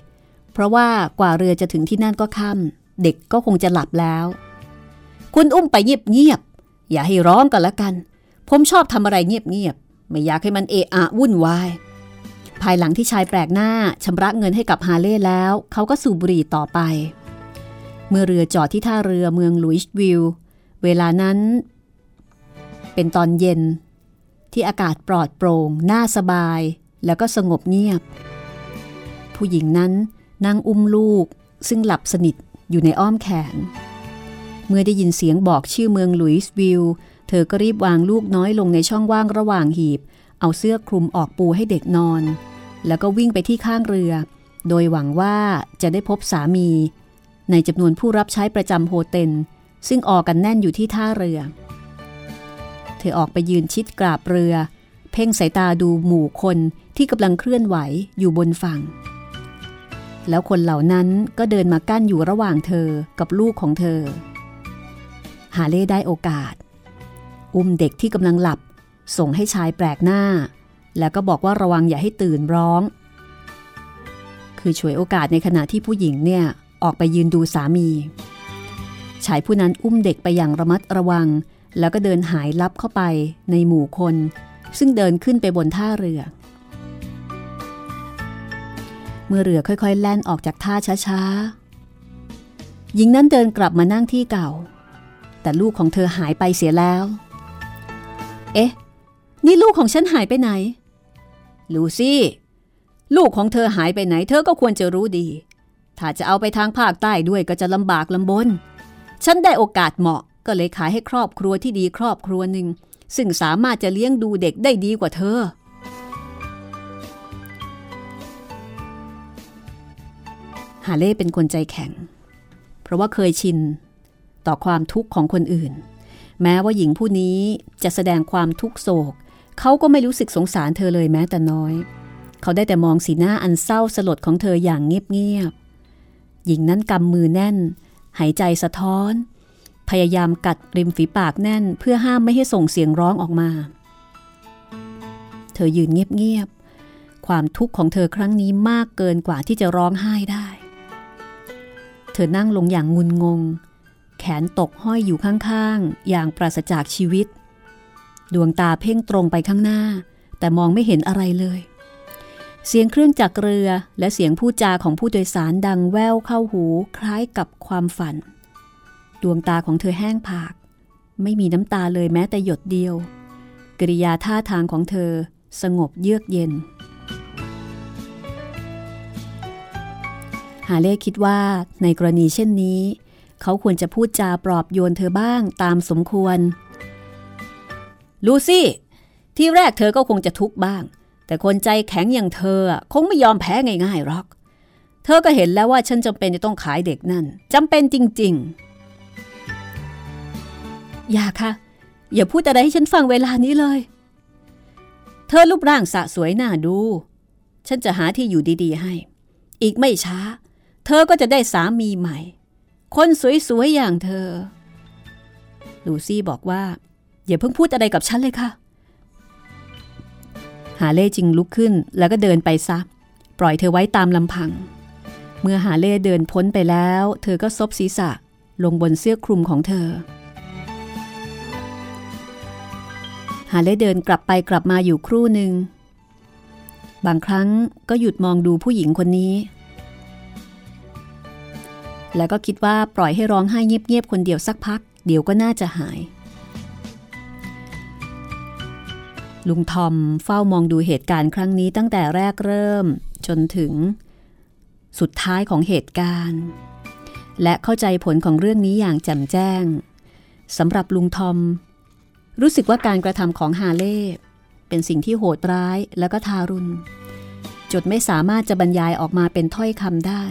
เพราะว่ากว่าเรือจะถึงที่นั่นก็ค่ำเด็กก็คงจะหลับแล้ว คุณอุ้มไปเงียบๆอย่าให้ร้องกันละกัน ผมชอบทำอะไรเงียบๆไม่อยากให้มันเอะอะวุ่นวายภายหลังที่ชายแปลกหน้าชำระเงินให้กับฮาเล่แล้ว เขาก็สูบบุหรี่ต่อไป เมื่อเรือจอดที่ท่าเรือเมืองลุยส์วิลเวลานั้น เป็นตอนเย็น ที่อากาศปลอดโปร่งน่าสบาย แล้วก็สงบเงียบ ผู้หญิงนั้นนั่งอุ้มลูกซึ่งหลับสนิทอยู่ในอ้อมแขน เมื่อได้ยินเสียงบอกชื่อเมืองลุยส์วิลเธอก็รีบวางลูกน้อยลงในช่องว่างระหว่างหีบ เอาเสื้อคลุมออกปูให้เด็กนอน แล้วก็วิ่งไปที่ข้างเรือ โดยหวังว่าจะได้พบสามี ในจำนวนผู้รับใช้ประจำโฮเทลซึ่งออกกันแน่นอยู่ที่ท่าเรือ เธอออกไปยืนชิดกราบเรือ พ่งสายตาดูหมู่คนที่กำลังเคลื่อนไหวอยู่บนฝั่ง แล้วคนเหล่านั้นก็เดินมากั้นอยู่ระหว่างเธอกับลูกของเธอ หาเล่ได้โอกาส อุ้มเด็กที่กำลังหลับ ส่งให้ชายแปลกหน้า แล้วก็บอกว่าระวังอย่าให้ตื่นร้อง คือฉวยโอกาสในขณะที่ผู้หญิงเนี่ยออกไปยืนดูสามี ชายผู้นั้นอุ้มเด็กไปอย่างระมัดระวัง แล้วก็เดินหายลับเข้าไปในหมู่คน ซึ่งเดินขึ้นไปบนท่าเรือ เมื่อเรือค่อยๆ แล่นออกจากท่าช้าๆ หญิงนั้นเดินกลับมานั่งที่เก่า แต่ลูกของเธอหายไปเสียแล้ว เอ๊ะ นี่ลูกของฉันหายไปไหน ลูซี่ ลูกของเธอหายไปไหน เธอก็ควรจะรู้ดี ถ้าจะเอาไปทางภาคใต้ด้วยก็จะลำบากลำบน ฉันได้โอกาสเหมาะก็เลยขายให้ครอบครัวที่ดีครอบครัวหนึ่ง ซึ่งสามารถจะเลี้ยงดูเด็กได้ดีกว่าเธอ ฮาเล่เป็นคนใจแข็ง เพราะว่าเคยชิน ต่อความทุกข์ของคนอื่น แม้ว่าหญิงผู้นี้จะแสดงความทุกโศก เขาก็ไม่รู้สึกสงสารเธอเลยแม้แต่น้อย เขาได้แต่มองสีหน้าอันเศร้าสลดของเธออย่างเงียบๆหญิงนั้นกำมือแน่น หายใจสะท้อน พยายามกัดริมฝีปากแน่นเพื่อห้ามไม่ให้ส่งเสียงร้องออกมา เธอยืนเงียบๆ ความทุกข์ของเธอครั้งนี้มากเกินกว่าที่จะร้องไห้ได้ เธอนั่งลงอย่างงุนงง แขนตกห้อยอยู่ข้างๆ อย่างปราศจากชีวิต ดวงตาเพ่งตรงไปข้างหน้า แต่มองไม่เห็นอะไรเลย เสียงเครื่องจักรเรือและเสียงพูดจาของผู้โดยสารดังแว่วเข้าหูคล้ายกับความฝัน ดวงตาของเธอแห้งผาก ไม่มีน้ำตาเลยแม้แต่หยดเดียว กริยาท่าทางของเธอสงบเยือกเย็นฮาเล่คิดว่าในกรณีเช่นนี้ เขาควรจะพูดจาปลอบโยนเธอบ้างตามสมควร ลูซี่ ที่แรกเธอก็คงจะทุกข์บ้าง แต่คนใจแข็งอย่างเธอคงไม่ยอมแพ้ง่ายๆหรอก เธอก็เห็นแล้วว่าฉันจำเป็นจะต้องขายเด็กนั่นจำเป็นจริง ๆ อย่าค่ะ อย่าพูดอะไรให้ฉันฟังเวลานี้เลย เธอรูปร่างสะสวยน่าดู ฉันจะหาที่อยู่ดีๆให้ อีกไม่ช้า เธอก็จะได้สามีใหม่ คนสวยๆอย่างเธอ ลูซี่บอกว่า อย่าเพิ่งพูดอะไรกับฉันเลยค่ะ หาเล่จึงลุกขึ้นแล้วก็เดินไปซะ ปล่อยเธอไว้ตามลำพัง เมื่อหาเล่เดินพ้นไปแล้ว เธอก็ซบศีรษะลงบนเสื้อคลุมของเธอาเล่เดินกลับไปกลับมาอยู่ครู่หนึ่ง บางครั้งก็หยุดมองดูผู้หญิงคนนี้ แล้วก็คิดว่าปล่อยให้ร้องไห้เงียบๆคนเดียวสักพัก เดี๋ยวก็น่าจะหาย ลุงทอมเฝ้ามองดูเหตุการณ์ครั้งนี้ตั้งแต่แรกเริ่มจนถึง สุดท้ายของเหตุการณ์ และเข้าใจผลของเรื่องนี้อย่างแจ่มแจ้งสำหรับลุงทอม รู้สึกว่าการกระทำของฮาเล่เป็นสิ่งที่โหดร้ายและก็ทารุณ จดไม่สามารถจะบรรยายออกมาเป็นถ้อยคำได้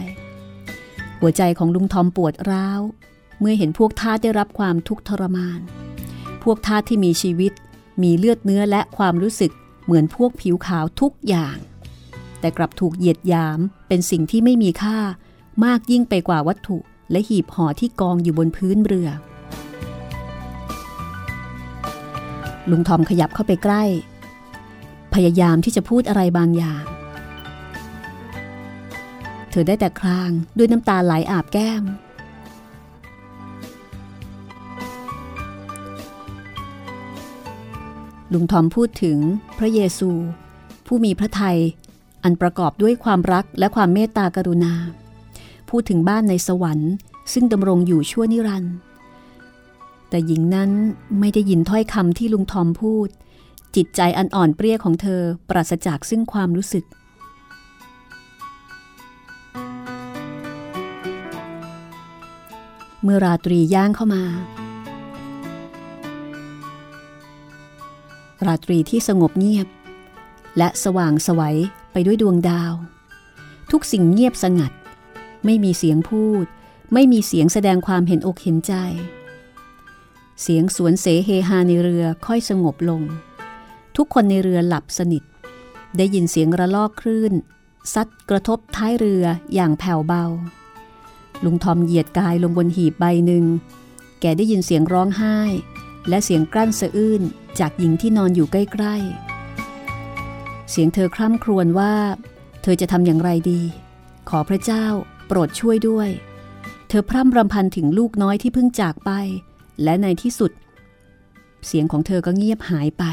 หัวใจของลุงทอมปวดร้าว เมื่อเห็นพวกทาสได้รับความทุกข์ทรมาน พวกทาสที่มีชีวิต มีเลือดเนื้อและความรู้สึกเหมือนพวกผิวขาวทุกอย่าง แต่กลับถูกเหยียดยามเป็นสิ่งที่ไม่มีค่ามากยิ่งไปกว่าวัตถุและหีบห่อที่กองอยู่บนพื้นเรือ ลุงทอมขยับเข้าไปใกล้ พยายามที่จะพูดอะไรบางอย่าง เธอได้แต่คลางด้วยน้ำตาไหลอาบแก้ม ลุงทอมพูดถึงพระเยซู ผู้มีพระทัยอันประกอบด้วยความรักและความเมตตากรุณา พูดถึงบ้านในสวรรค์ ซึ่งดำรงอยู่ชั่วนิรันดร์ แต่หญิงนั้นไม่ได้ยินถ้อยคำที่ลุงทอมพูด จิตใจอันอ่อนเปรี้ยของเธอปราศจากซึ่งความรู้สึก เมื่อราตรีย่างเข้ามา ราตรีที่สงบเงียบ และสว่างสวัยไปด้วยดวงดาว ทุกสิ่งเงียบสงัด ไม่มีเสียงพูด ไม่มีเสียงแสดงความเห็นอกเห็นใจ เสียงสวนเสเฮฮาในเรือค่อยสงบลง ทุกคนในเรือหลับสนิท ได้ยินเสียงระลอกคลื่น ซัดกระทบท้ายเรืออย่างแผ่วเบา ลุงทอมเหยียดกายลงบนหีบใบหนึ่ง แกได้ยินเสียงร้องไห้ และเสียงกลั้นสะอื้นจากหญิงที่นอนอยู่ใกล้ๆ เสียงเธอคร่ำครวญว่า เธอจะทำอย่างไรดี ขอพระเจ้าโปรดช่วยด้วย เธอพร่ำรำพันถึงลูกน้อยที่เพิ่งจากไป และในที่สุด เสียงของเธอก็เงียบหายไป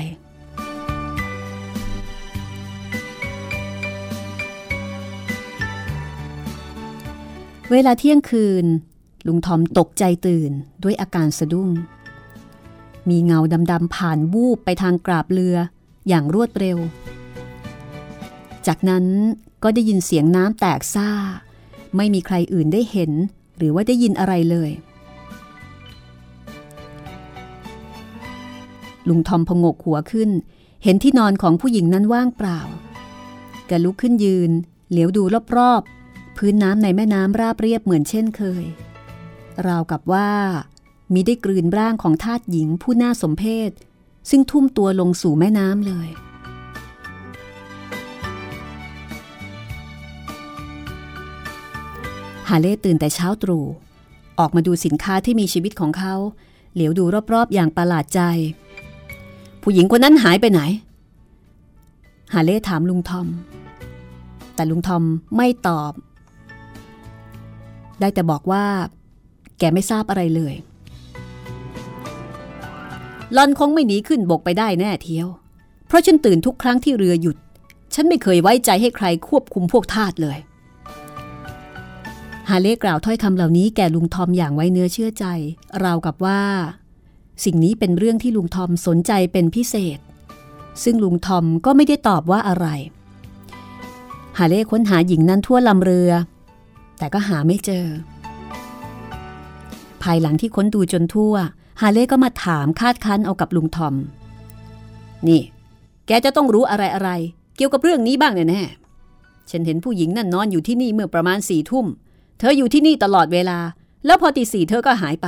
เวลาเที่ยงคืน ลุงทอมตกใจตื่นด้วยอาการสะดุ้ง มีเงาดำๆผ่านวูบไปทางกราบเรืออย่างรวดเร็ว จากนั้นก็ได้ยินเสียงน้ำแตกซ่า ไม่มีใครอื่นได้เห็นหรือว่าได้ยินอะไรเลย ลุงทอมพงกหัวขึ้น เห็นที่นอนของผู้หญิงนั้นว่างเปล่า แกลุกขึ้นยืน เหลียวดูรอบๆ พื้นน้ำในแม่น้ำราบเรียบเหมือนเช่นเคย ราวกับว่า มีได้กลืนร่างของทาสหญิงผู้น่าสมเพชซึ่งทุ่มตัวลงสู่แม่น้ำเลยฮาเล่ตื่นแต่เช้าตรู่ออกมาดูสินค้าที่มีชีวิตของเขา เหลียวดูรอบๆ อย่างประหลาดใจ ผู้หญิงคนนั้นหายไปไหน ฮาเล่ถามลุงทอม แต่ลุงทอมไม่ตอบ ได้แต่บอกว่า แกไม่ทราบอะไรเลยลอนคงไม่หนีขึ้นบกไปได้แน่เทียว เพราะฉันตื่นทุกครั้งที่เรือหยุด ฉันไม่เคยไว้ใจให้ใครควบคุมพวกทาสเลย ฮาเล่กล่าวถ้อยคำเหล่านี้แก่ลุงทอมอย่างไว้เนื้อเชื่อใจ ราวกับว่า สิ่งนี้เป็นเรื่องที่ลุงทอมสนใจเป็นพิเศษ ซึ่งลุงทอมก็ไม่ได้ตอบว่าอะไรฮาเล่ค้นหาหญิงนั้นทั่วลำเรือ แต่ก็หาไม่เจอ ภายหลังที่ค้นดูจนทั่ว ฮาเล่ก็มาถามคาดคั้นเอากับลุงทอม นี่ แกจะต้องรู้อะไรอะไร เกี่ยวกับเรื่องนี้บ้างแน่ๆฉันเห็นผู้หญิงนั่นนอนอยู่ที่นี่เมื่อประมาณสี่ทุ่ม เธออยู่ที่นี่ตลอดเวลา แล้วพอตีสี่เธอก็หายไป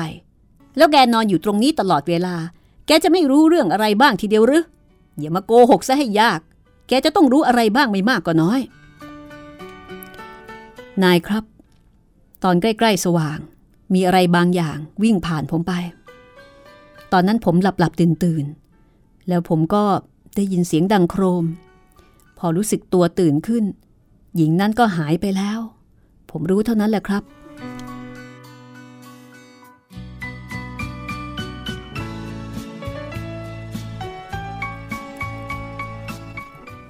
แล้วแกนอนอยู่ตรงนี้ตลอดเวลา แกจะไม่รู้เรื่องอะไรบ้างทีเดียวหรืออย่ามาโกหกซะให้ยาก แกจะต้องรู้อะไรบ้างไม่มากก็น้อย นายครับ ตอนใกล้ๆสว่าง มีอะไรบางอย่างวิ่งผ่านผมไป ตอนนั้นผมหลับหลับตื่นตื่นๆ แล้วผมก็ได้ยินเสียงดังโครม พอรู้สึกตัวตื่นขึ้น หญิงนั้นก็หายไปแล้ว ผมรู้เท่านั้นแหละครับ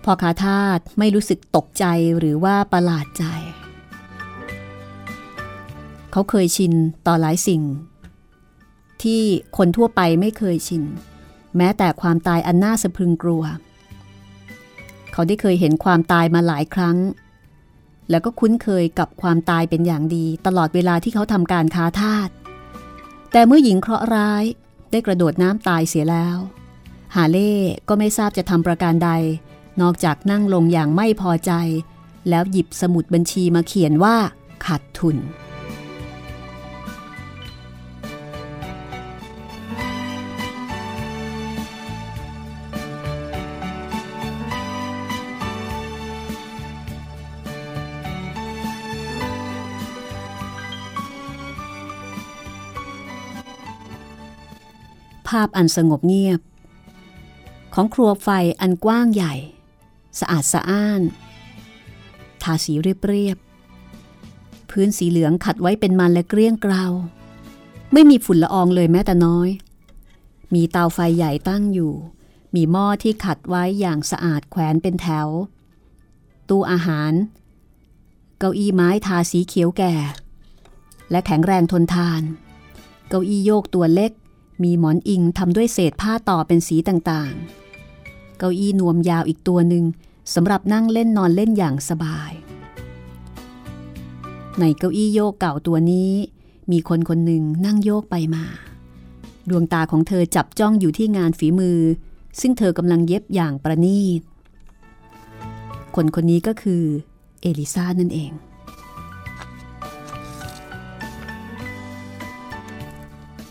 พอขาทาสไม่รู้สึกตกใจหรือว่าประหลาดใจ เขาเคยชินต่อหลายสิ่ง ที่คนทั่วไปไม่เคยชิน แม้แต่ความตายอันน่าสะพรึงกลัว เขาได้เคยเห็นความตายมาหลายครั้ง แล้วก็คุ้นเคยกับความตายเป็นอย่างดี ตลอดเวลาที่เขาทำการค้าทาสแต่เมื่อหญิงเคราะห์ร้ายได้กระโดดน้ำตายเสียแล้ว ฮาเล่ก็ไม่ทราบจะทำประการใด นอกจากนั่งลงอย่างไม่พอใจ แล้วหยิบสมุดบัญชีมาเขียนว่า ขาดทุน ภาพอันสงบเงียบของครัวไฟอันกว้างใหญ่ สะอาดสะอ้าน ทาสีเรียบๆพื้นสีเหลืองขัดไว้เป็นมันและเกลี้ยงเกลาไม่มีฝุ่นละอองเลยแม้แต่น้อย มีเตาไฟใหญ่ตั้งอยู่ มีหม้อที่ขัดไว้อย่างสะอาดแขวนเป็นแถว ตู้อาหาร เก้าอี้ไม้ทาสีเขียวแก่ และแข็งแรงทนทาน เก้าอี้โยกตัวเล็ก มีหมอนอิงทำด้วยเศษผ้าต่อเป็นสีต่างๆ เก้าอี้นวมยาวอีกตัวหนึ่ง สำหรับนั่งเล่นนอนเล่นอย่างสบาย ในเก้าอี้โยกเก่าตัวนี้ มีคนคนหนึ่งนั่งโยกไปมา ดวงตาของเธอจับจ้องอยู่ที่งานฝีมือ ซึ่งเธอกำลังเย็บอย่างประณีต คนคนนี้ก็คือ เอลิซานั่นเอง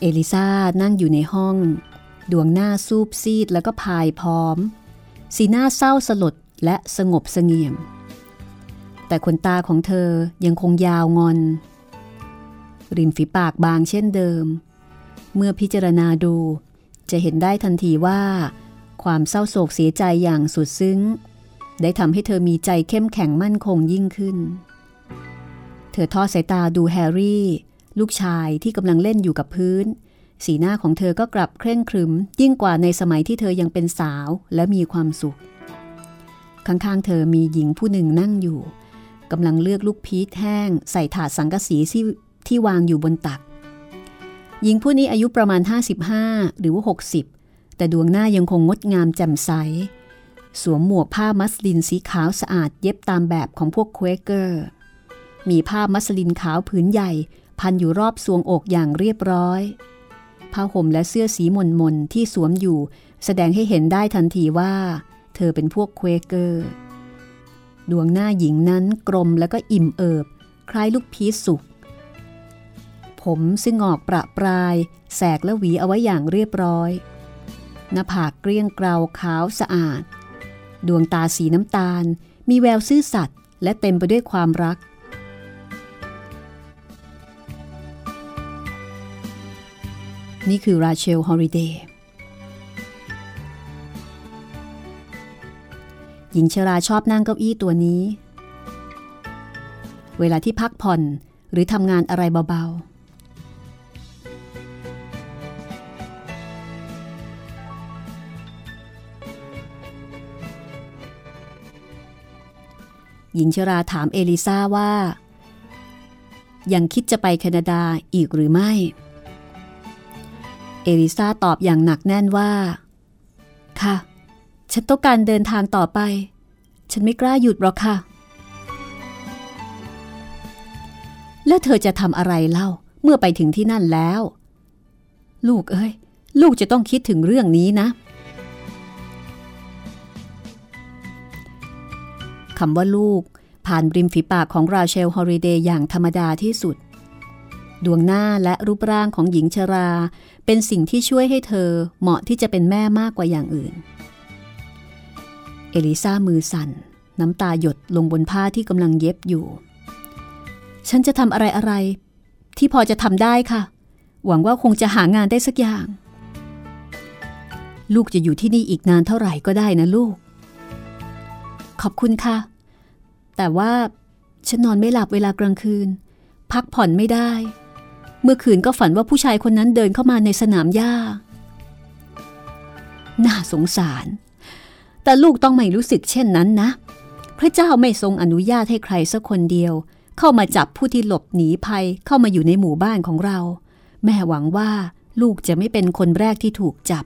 เอลิซานั่งอยู่ในห้อง ดวงหน้าซูบซีดแล้วก็พายพร้อม สีหน้าเศร้าสลด และสงบเสงี่ยม แต่ขนตาของเธอยังคงยาวงอน ริมฝีปากบางเช่นเดิม เมื่อพิจารณาดูจะเห็นได้ทันทีว่า ความเศร้าโศกเสียใจอย่างสุดซึ้ง ได้ทำให้เธอมีใจเข้มแข็งมั่นคงยิ่งขึ้น เธอทอดสายตาดูแฮร์รี่ ลูกชายที่กำลังเล่นอยู่กับพื้น สีหน้าของเธอก็กลับเคร่งครึม ยิ่งกว่าในสมัยที่เธอยังเป็นสาวและมีความสุข ข้างๆ เธอมีหญิงผู้หนึ่งนั่งอยู่กำลังเลือกลูกพีชแห้ง ใส่ถาดสังกะสีที่ที่วางอยู่บนตัก หญิงผู้นี้อายุประมาณ 55 หรือว่า 60 แต่ดวงหน้ายังคงงดงามแจ่มใส สวมหมวกผ้ามัสลินสีขาวสะอาดเย็บตามแบบของพวกเควเกอร์ มีผ้ามัสลินขาวผืนใหญ่ พันอยู่รอบทรวงอกอย่างเรียบร้อยผ้าห่มและเสื้อสีหม่นๆที่สวมอยู่ แสดงให้เห็นได้ทันทีว่า เธอเป็นพวกเควเกอร์ ดวงหน้าหญิงนั้นกลมแล้วก็อิ่มเอิบ คล้ายลูกพีชสุก ผมซึ่งออกประปราย แสกและหวีเอาไว้อย่างเรียบร้อย หน้าผากเกลี้ยงเกลาขาวสะอาด ดวงตาสีน้ำตาล มีแววซื่อสัตย์และเต็มไปด้วยความรักนี่คือราเชล ฮอริเดย์ หญิงชราชอบนั่งเก้าอี้ตัวนี้ เวลาที่พักผ่อนหรือทำงานอะไรเบาๆ หญิงชราถามเอลิซาว่า ยังคิดจะไปแคนาดาอีกหรือไม่ เอลิซาตอบอย่างหนักแน่นว่า ค่ะ ฉันต้องการเดินทางต่อไป ฉันไม่กล้าหยุดหรอกค่ะ แล้วเธอจะทำอะไรเล่าเมื่อไปถึงที่นั่นแล้ว ลูกเอ้ย ลูกจะต้องคิดถึงเรื่องนี้นะคำว่าลูก ผ่านริมฝีปากของราเชลฮอริเดย์อย่างธรรมดาที่สุด ดวงหน้าและรูปร่างของหญิงชรา เป็นสิ่งที่ช่วยให้เธอเหมาะที่จะเป็นแม่มากกว่าอย่างอื่น เอลิซามือสั่น น้ำตาหยดลงบนผ้าที่กำลังเย็บอยู่ ฉันจะทำอะไรอะไร ที่พอจะทำได้ค่ะ หวังว่าคงจะหางานได้สักอย่าง ลูกจะอยู่ที่นี่อีกนานเท่าไหร่ก็ได้นะลูก ขอบคุณค่ะ แต่ว่าฉันนอนไม่หลับเวลากลางคืน พักผ่อนไม่ได้ เมื่อคืนก็ฝันว่าผู้ชายคนนั้นเดินเข้ามาในสนามหญ้า น่าสงสาร แต่ลูกต้องไม่รู้สึกเช่นนั้นนะ พระเจ้าไม่ทรงอนุญาตให้ใครสักคนเดียว เข้ามาจับผู้ที่หลบหนีภัยเข้ามาอยู่ในหมู่บ้านของเรา แม่หวังว่าลูกจะไม่เป็นคนแรกที่ถูกจับ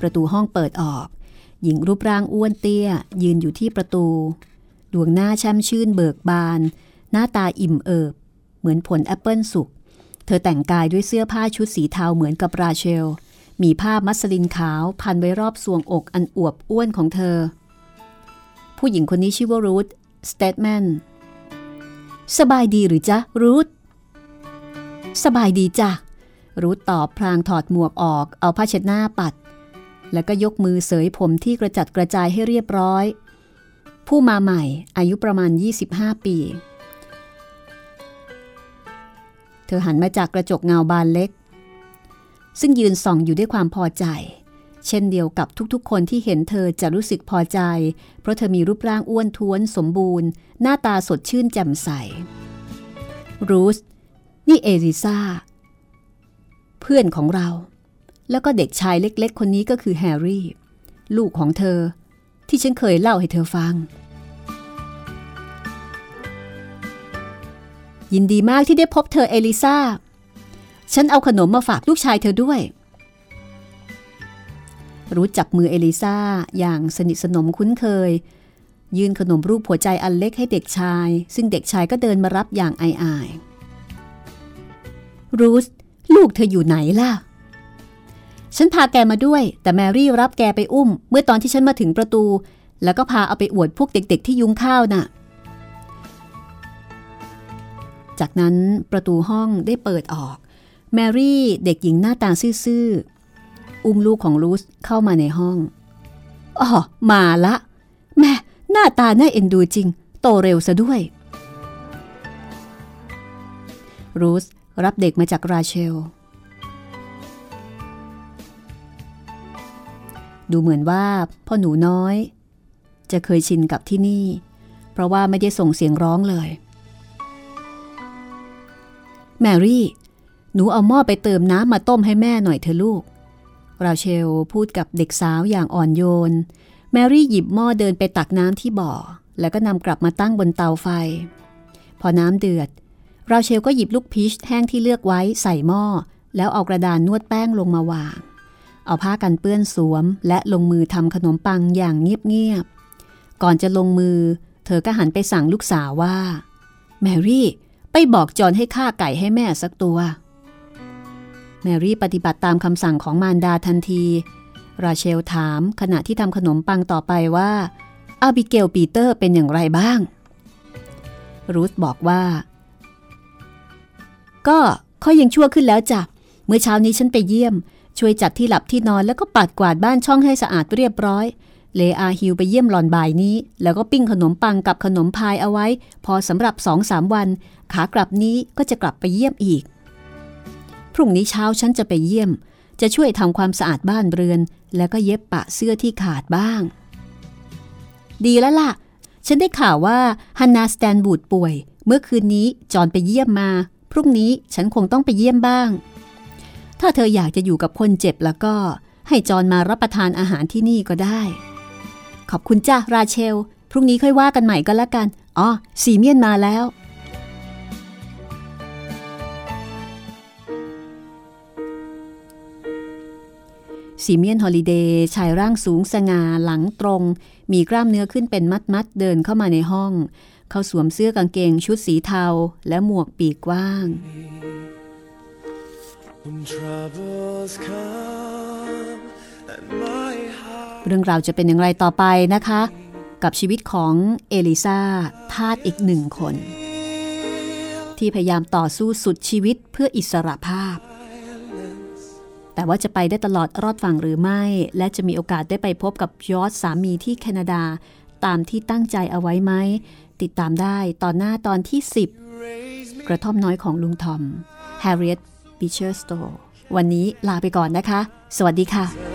ประตูห้องเปิดออก หญิงรูปร่างอ้วนเตี้ย ยืนอยู่ที่ประตู ดวงหน้าแช่มชื่นเบิกบาน หน้าตาอิ่มเอิบ เหมือนผลแอปเปิลสุก เธอแต่งกายด้วยเสื้อผ้าชุดสีเทาเหมือนกับราเชล มีผ้ามัสลินขาวพันไว้รอบทรวงอกอันอวบอ้วนของเธอ ผู้หญิงคนนี้ชื่อว่ารูธสเตทแมนสบายดีหรือจ๊ะ รูธสบายดีจ้ะ รูธตอบพลางถอดหมวกออกเอาผ้าเช็ดหน้าปัด แล้วก็ยกมือเสยผมที่กระจัดกระจายให้เรียบร้อย ผู้มาใหม่อายุประมาณ 25 ปี เธอหันมาจากกระจกเงาบานเล็ก ซึ่งยืนส่องอยู่ด้วยความพอใจ เช่นเดียวกับทุกๆ คนที่เห็นเธอจะรู้สึกพอใจ เพราะเธอมีรูปร่างอ้วนท้วนสมบูรณ์ หน้าตาสดชื่นแจ่มใส รูส นี่เอริซาเพื่อนของเรา แล้วก็เด็กชายเล็กๆ คนนี้ก็คือแฮร์รี่ ลูกของเธอ ที่ฉันเคยเล่าให้เธอฟัง ยินดีมากที่ได้พบเธอเอลิซา ฉันเอาขนมมาฝากลูกชายเธอด้วย รู้จับมือเอลิซาอย่างสนิทสนมคุ้นเคย ยื่นขนมรูปหัวใจอันเล็กให้เด็กชาย ซึ่งเด็กชายก็เดินมารับอย่างอายๆรูสลูกเธออยู่ไหนล่ะ ฉันพาแกมาด้วย แต่แมรี่รับแกไปอุ้ม เมื่อตอนที่ฉันมาถึงประตู แล้วก็พาเอาไปอวดพวกเด็กๆที่ยุ้งข้าวน่ะจากนั้นประตูห้องได้เปิดออก แมรี่เด็กหญิงหน้าตาซื่อๆ อุ้มลูกของรูสเข้ามาในห้อง อ๋อ มาละ แม่หน้าตาน่าเอ็นดูจริง โตเร็วซะด้วย รูสรับเด็กมาจากราเชล ดูเหมือนว่าพ่อหนูน้อย จะเคยชินกับที่นี่ เพราะว่าไม่ได้ส่งเสียงร้องเลย แมรี่ หนูเอาหม้อไปเติมน้ำมาต้มให้แม่หน่อยเถอะลูก ราเชลพูดกับเด็กสาวอย่างอ่อนโยน แมรี่หยิบหม้อเดินไปตักน้ำที่บ่อ แล้วก็นำกลับมาตั้งบนเตาไฟ พอน้ำเดือด ราเชลก็หยิบลูกพีชแห้งที่เลือกไว้ใส่หม้อ แล้วเอากระดานนวดแป้งลงมาวาง เอาผ้ากันเปื้อนสวม และลงมือทำขนมปังอย่างเงียบๆ ก่อนจะลงมือ เธอก็หันไปสั่งลูกสาวว่า แมรี่ ไปบอกจอนให้ฆ่าไก่ให้แม่สักตัว แมรี่ปฏิบัติตามคำสั่งของมารดาทันที ราเชลถามขณะที่ทำขนมปังต่อไปว่า อาบิเกลปีเตอร์เป็นอย่างไรบ้าง รูธบอกว่า ก็เขายังชั่วขึ้นแล้วจ้ะ เมื่อเช้านี้ฉันไปเยี่ยม ช่วยจัดที่หลับที่นอนแล้วก็ปัดกวาดบ้านช่องให้สะอาดเรียบร้อย เลอาฮิวไปเยี่ยมหลอนบ่ายนี้ แล้วก็ปิ้งขนมปังกับขนมพายเอาไว้ พอสำหรับสองสามวัน ขากลับนี้ก็จะกลับไปเยี่ยมอีก พรุ่งนี้เช้าฉันจะไปเยี่ยม จะช่วยทำความสะอาดบ้านเรือน แล้วก็เย็บปะเสื้อที่ขาดบ้าง ดีแล้วล่ะ ฉันได้ข่าวว่าฮันนาสแตนบูดป่วย เมื่อคืนนี้จอนไปเยี่ยมมา พรุ่งนี้ฉันคงต้องไปเยี่ยมบ้าง ถ้าเธออยากจะอยู่กับคนเจ็บแล้วก็ ให้จอนมารับประทานอาหารที่นี่ก็ได้ ขอบคุณจ้าราเชล พรุ่งนี้ค่อยว่ากันใหม่ก็แล้วกัน อ๋อ สีเมียนมาแล้ว ซีเมียนฮอลิเดย์ชายร่างสูงสง่าหลังตรง มีกล้ามเนื้อขึ้นเป็นมัดๆเดินเข้ามาในห้อง เขาสวมเสื้อกางเกงชุดสีเทาและหมวกปีกกว้าง When troubles come and my heart เรื่องราวจะเป็นอย่างไรต่อไปนะคะ กับชีวิตของเอลิซาทาสอีกหนึ่งคน ที่พยายามต่อสู้สุดชีวิตเพื่ออิสระภาพ แต่ว่าจะไปได้ตลอดรอดฝั่งหรือไม่ และจะมีโอกาสได้ไปพบกับยอดสามีที่แคนาดา ตามที่ตั้งใจเอาไว้ไหม ติดตามได้ตอนหน้าตอนที่ 10 กระท่อมน้อยของลุงทอม Harriet Beecher Stowe วันนี้ลาไปก่อนนะคะ สวัสดีค่ะ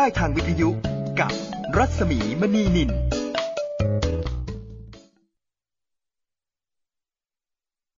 ได้ทางวิทยุ